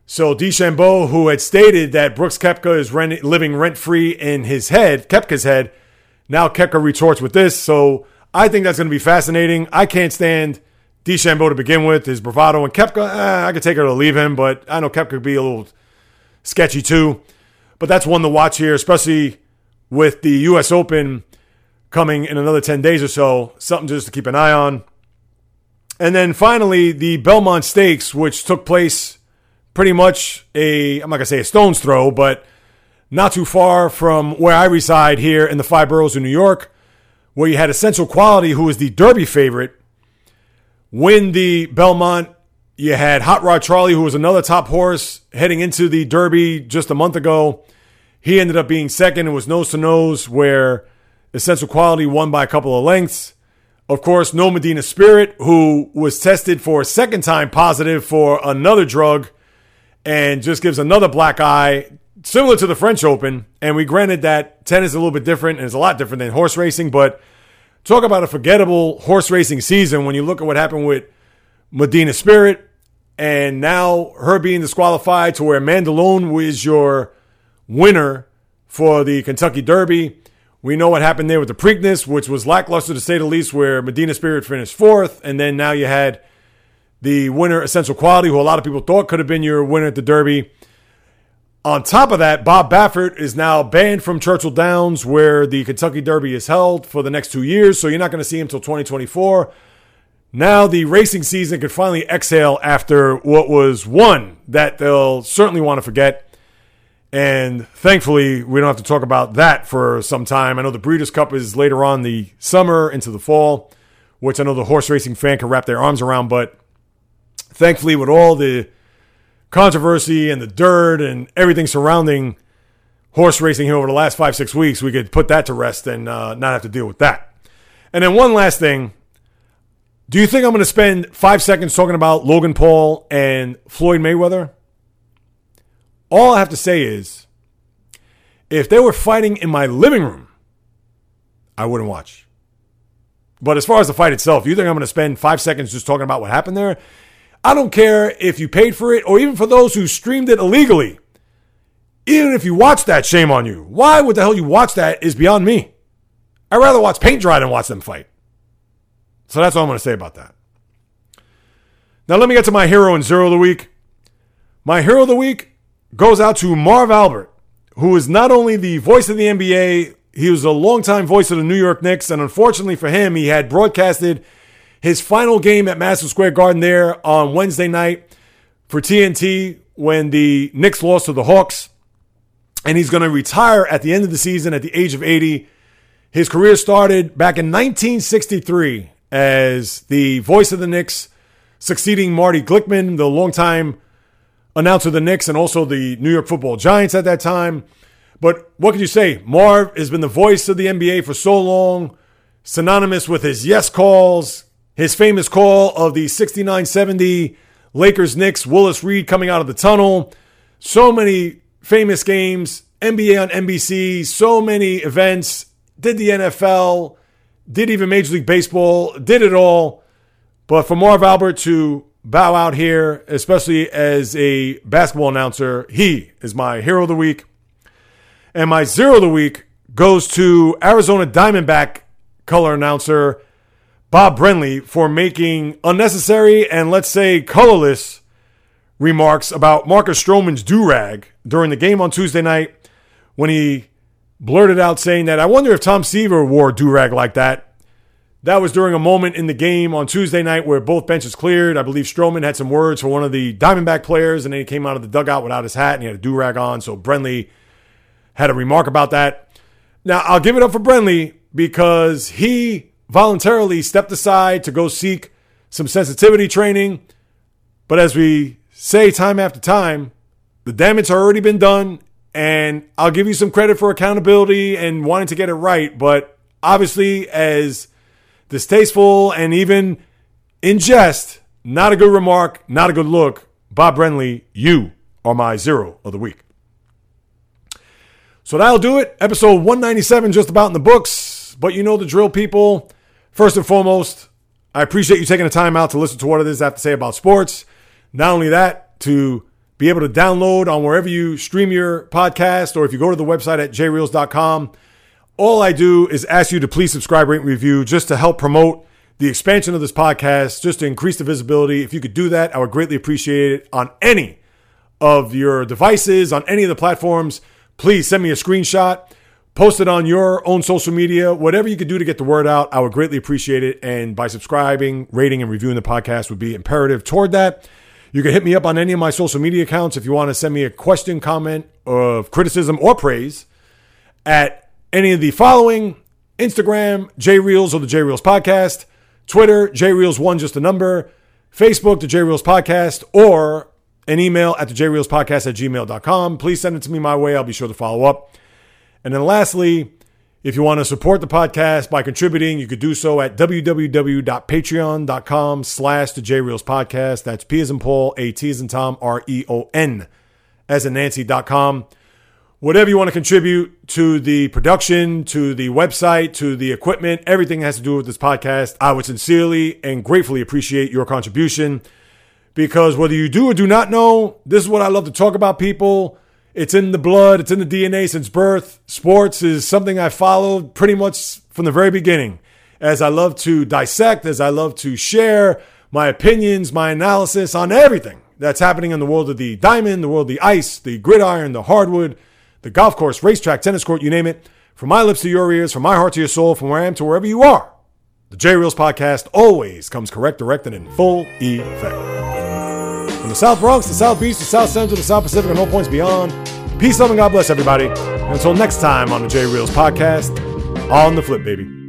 So DeChambeau, who had stated that Brooks Koepka is rent, living rent free in his head, Koepka's head, now Koepka retorts with this. So I think that's going to be fascinating. I can't stand DeChambeau to begin with, his bravado, and Koepka. Eh, I could take her to leave him, but I know Koepka could be a little sketchy too. But that's one to watch here, especially with the U.S. Open coming in another 10 days or so. Something just to keep an eye on. And then finally, the Belmont Stakes, which took place pretty much a, I'm not going to say a stone's throw, but not too far from where I reside here in the five boroughs of New York, where you had Essential Quality, who was the Derby favorite, win the Belmont. You had Hot Rod Charlie, who was another top horse heading into the Derby just a month ago. He ended up being second. It was nose to nose, where Essential Quality won by a couple of lengths. Of course, No Medina Spirit, who was tested for a second time positive for another drug and just gives another black eye, similar to the French Open. And we granted that tennis is a little bit different and it's a lot different than horse racing, but talk about a forgettable horse racing season when you look at what happened with Medina Spirit and now her being disqualified to where Mandaloun was your winner for the Kentucky Derby We know what happened there with the Preakness, which was lackluster to say the least, where Medina Spirit finished fourth. And then now you had the winner, Essential Quality, who a lot of people thought could have been your winner at the Derby. On top of that, Bob Baffert is now banned from Churchill Downs, where the Kentucky Derby is held for the next two years. So you're not going to see him until 2024. Now the racing season could finally exhale after what was one that they'll certainly want to forget. And thankfully, we don't have to talk about that for some time. I know the Breeders' Cup is later on the summer into the fall, which I know the horse racing fan can wrap their arms around. But thankfully, with all the controversy and the dirt and everything surrounding horse racing here over the last five, six weeks, we could put that to rest and uh, not have to deal with that. And then one last thing. Do you think I'm going to spend five seconds talking about Logan Paul and Floyd Mayweather? All I have to say is if they were fighting in my living room, I wouldn't watch. But as far as the fight itself, you think I'm going to spend five seconds just talking about what happened there? I don't care if you paid for it or even for those who streamed it illegally. Even if you watch that, shame on you. Why would the hell you watch that is beyond me. I'd rather watch paint dry than watch them fight. So that's all I'm going to say about that. Now let me get to my hero and zero of the week. My hero of the week goes out to Marv Albert, who is not only the voice of the NBA, he was a longtime voice of the New York Knicks, and unfortunately for him, he had broadcasted his final game at Madison Square Garden there on Wednesday night for TNT when the Knicks lost to the Hawks. And he's going to retire at the end of the season at the age of 80. His career started back in 1963 as the voice of the Knicks, succeeding Marty Glickman, the longtime announcer of the Knicks and also the New York football Giants at that time. But what can you say? Marv has been the voice of the NBA for so long, synonymous with his yes calls, his famous call of the 69 70 Lakers Knicks, Willis Reed coming out of the tunnel. So many famous games, NBA on NBC, so many events, did the NFL, did even Major League Baseball, did it all. But for Marv Albert to bow out here, especially as a basketball announcer. He is my hero of the week. And my zero of the week goes to Arizona Diamondback color announcer Bob Brenly for making unnecessary and let's say colorless remarks about Marcus Stroman's do rag during the game on Tuesday night when he blurted out saying that I wonder if Tom Seaver wore do rag like that that was during a moment in the game on Tuesday night where both benches cleared. I believe Stroman had some words for one of the Diamondback players, and then he came out of the dugout without his hat and he had a do rag on. So Brenly had a remark about that. Now, I'll give it up for Brenly because he voluntarily stepped aside to go seek some sensitivity training. But as we say time after time, the damage has already been done. And I'll give you some credit for accountability and wanting to get it right. But obviously, as distasteful, and even in jest, not a good remark, not a good look. Bob Brenly, you are my zero of the week. So that'll do it. Episode 197 just about in the books. But you know the drill, people. First and foremost, I appreciate you taking the time out to listen to what it is I have to say about sports. Not only that, to be able to download on wherever you stream your podcast, or if you go to the website at jreels.com, all I do is ask you to please subscribe, rate, and review just to help promote the expansion of this podcast, just to increase the visibility. If you could do that, I would greatly appreciate it on any of your devices, on any of the platforms. Please send me a screenshot, post it on your own social media, whatever you could do to get the word out. I would greatly appreciate it. And by subscribing, rating, and reviewing the podcast would be imperative toward that. You can hit me up on any of my social media accounts if you want to send me a question, comment, of criticism, or praise at any of the following Instagram, J Reels or the J Reels Podcast, Twitter, J Reels1, just a number, Facebook, the J Reels Podcast, or an email at the J Reels Podcast at gmail.com. Please send it to me my way. I'll be sure to follow up. And then lastly, if you want to support the podcast by contributing, you could do so at www.patreon.com slash the J Reels Podcast. That's P as in Paul, A T as in Tom, R E O N as in Nancy.com whatever you want to contribute to the production, to the website, to the equipment, everything that has to do with this podcast. I would sincerely and gratefully appreciate your contribution because whether you do or do not know, this is what I love to talk about people. It's in the blood, it's in the DNA since birth. Sports is something I followed pretty much from the very beginning. As I love to dissect, as I love to share my opinions, my analysis on everything that's happening in the world of the diamond, the world of the ice, the gridiron, the hardwood, the golf course, racetrack, tennis court, you name it. From my lips to your ears, from my heart to your soul, from where I am to wherever you are. The J Reels podcast always comes correct, direct, and in full effect. From the South Bronx, the South Beach, the South Central, the South Pacific, and all points beyond. Peace, love, and God bless everybody. And until next time on the J Reels podcast, on the flip, baby.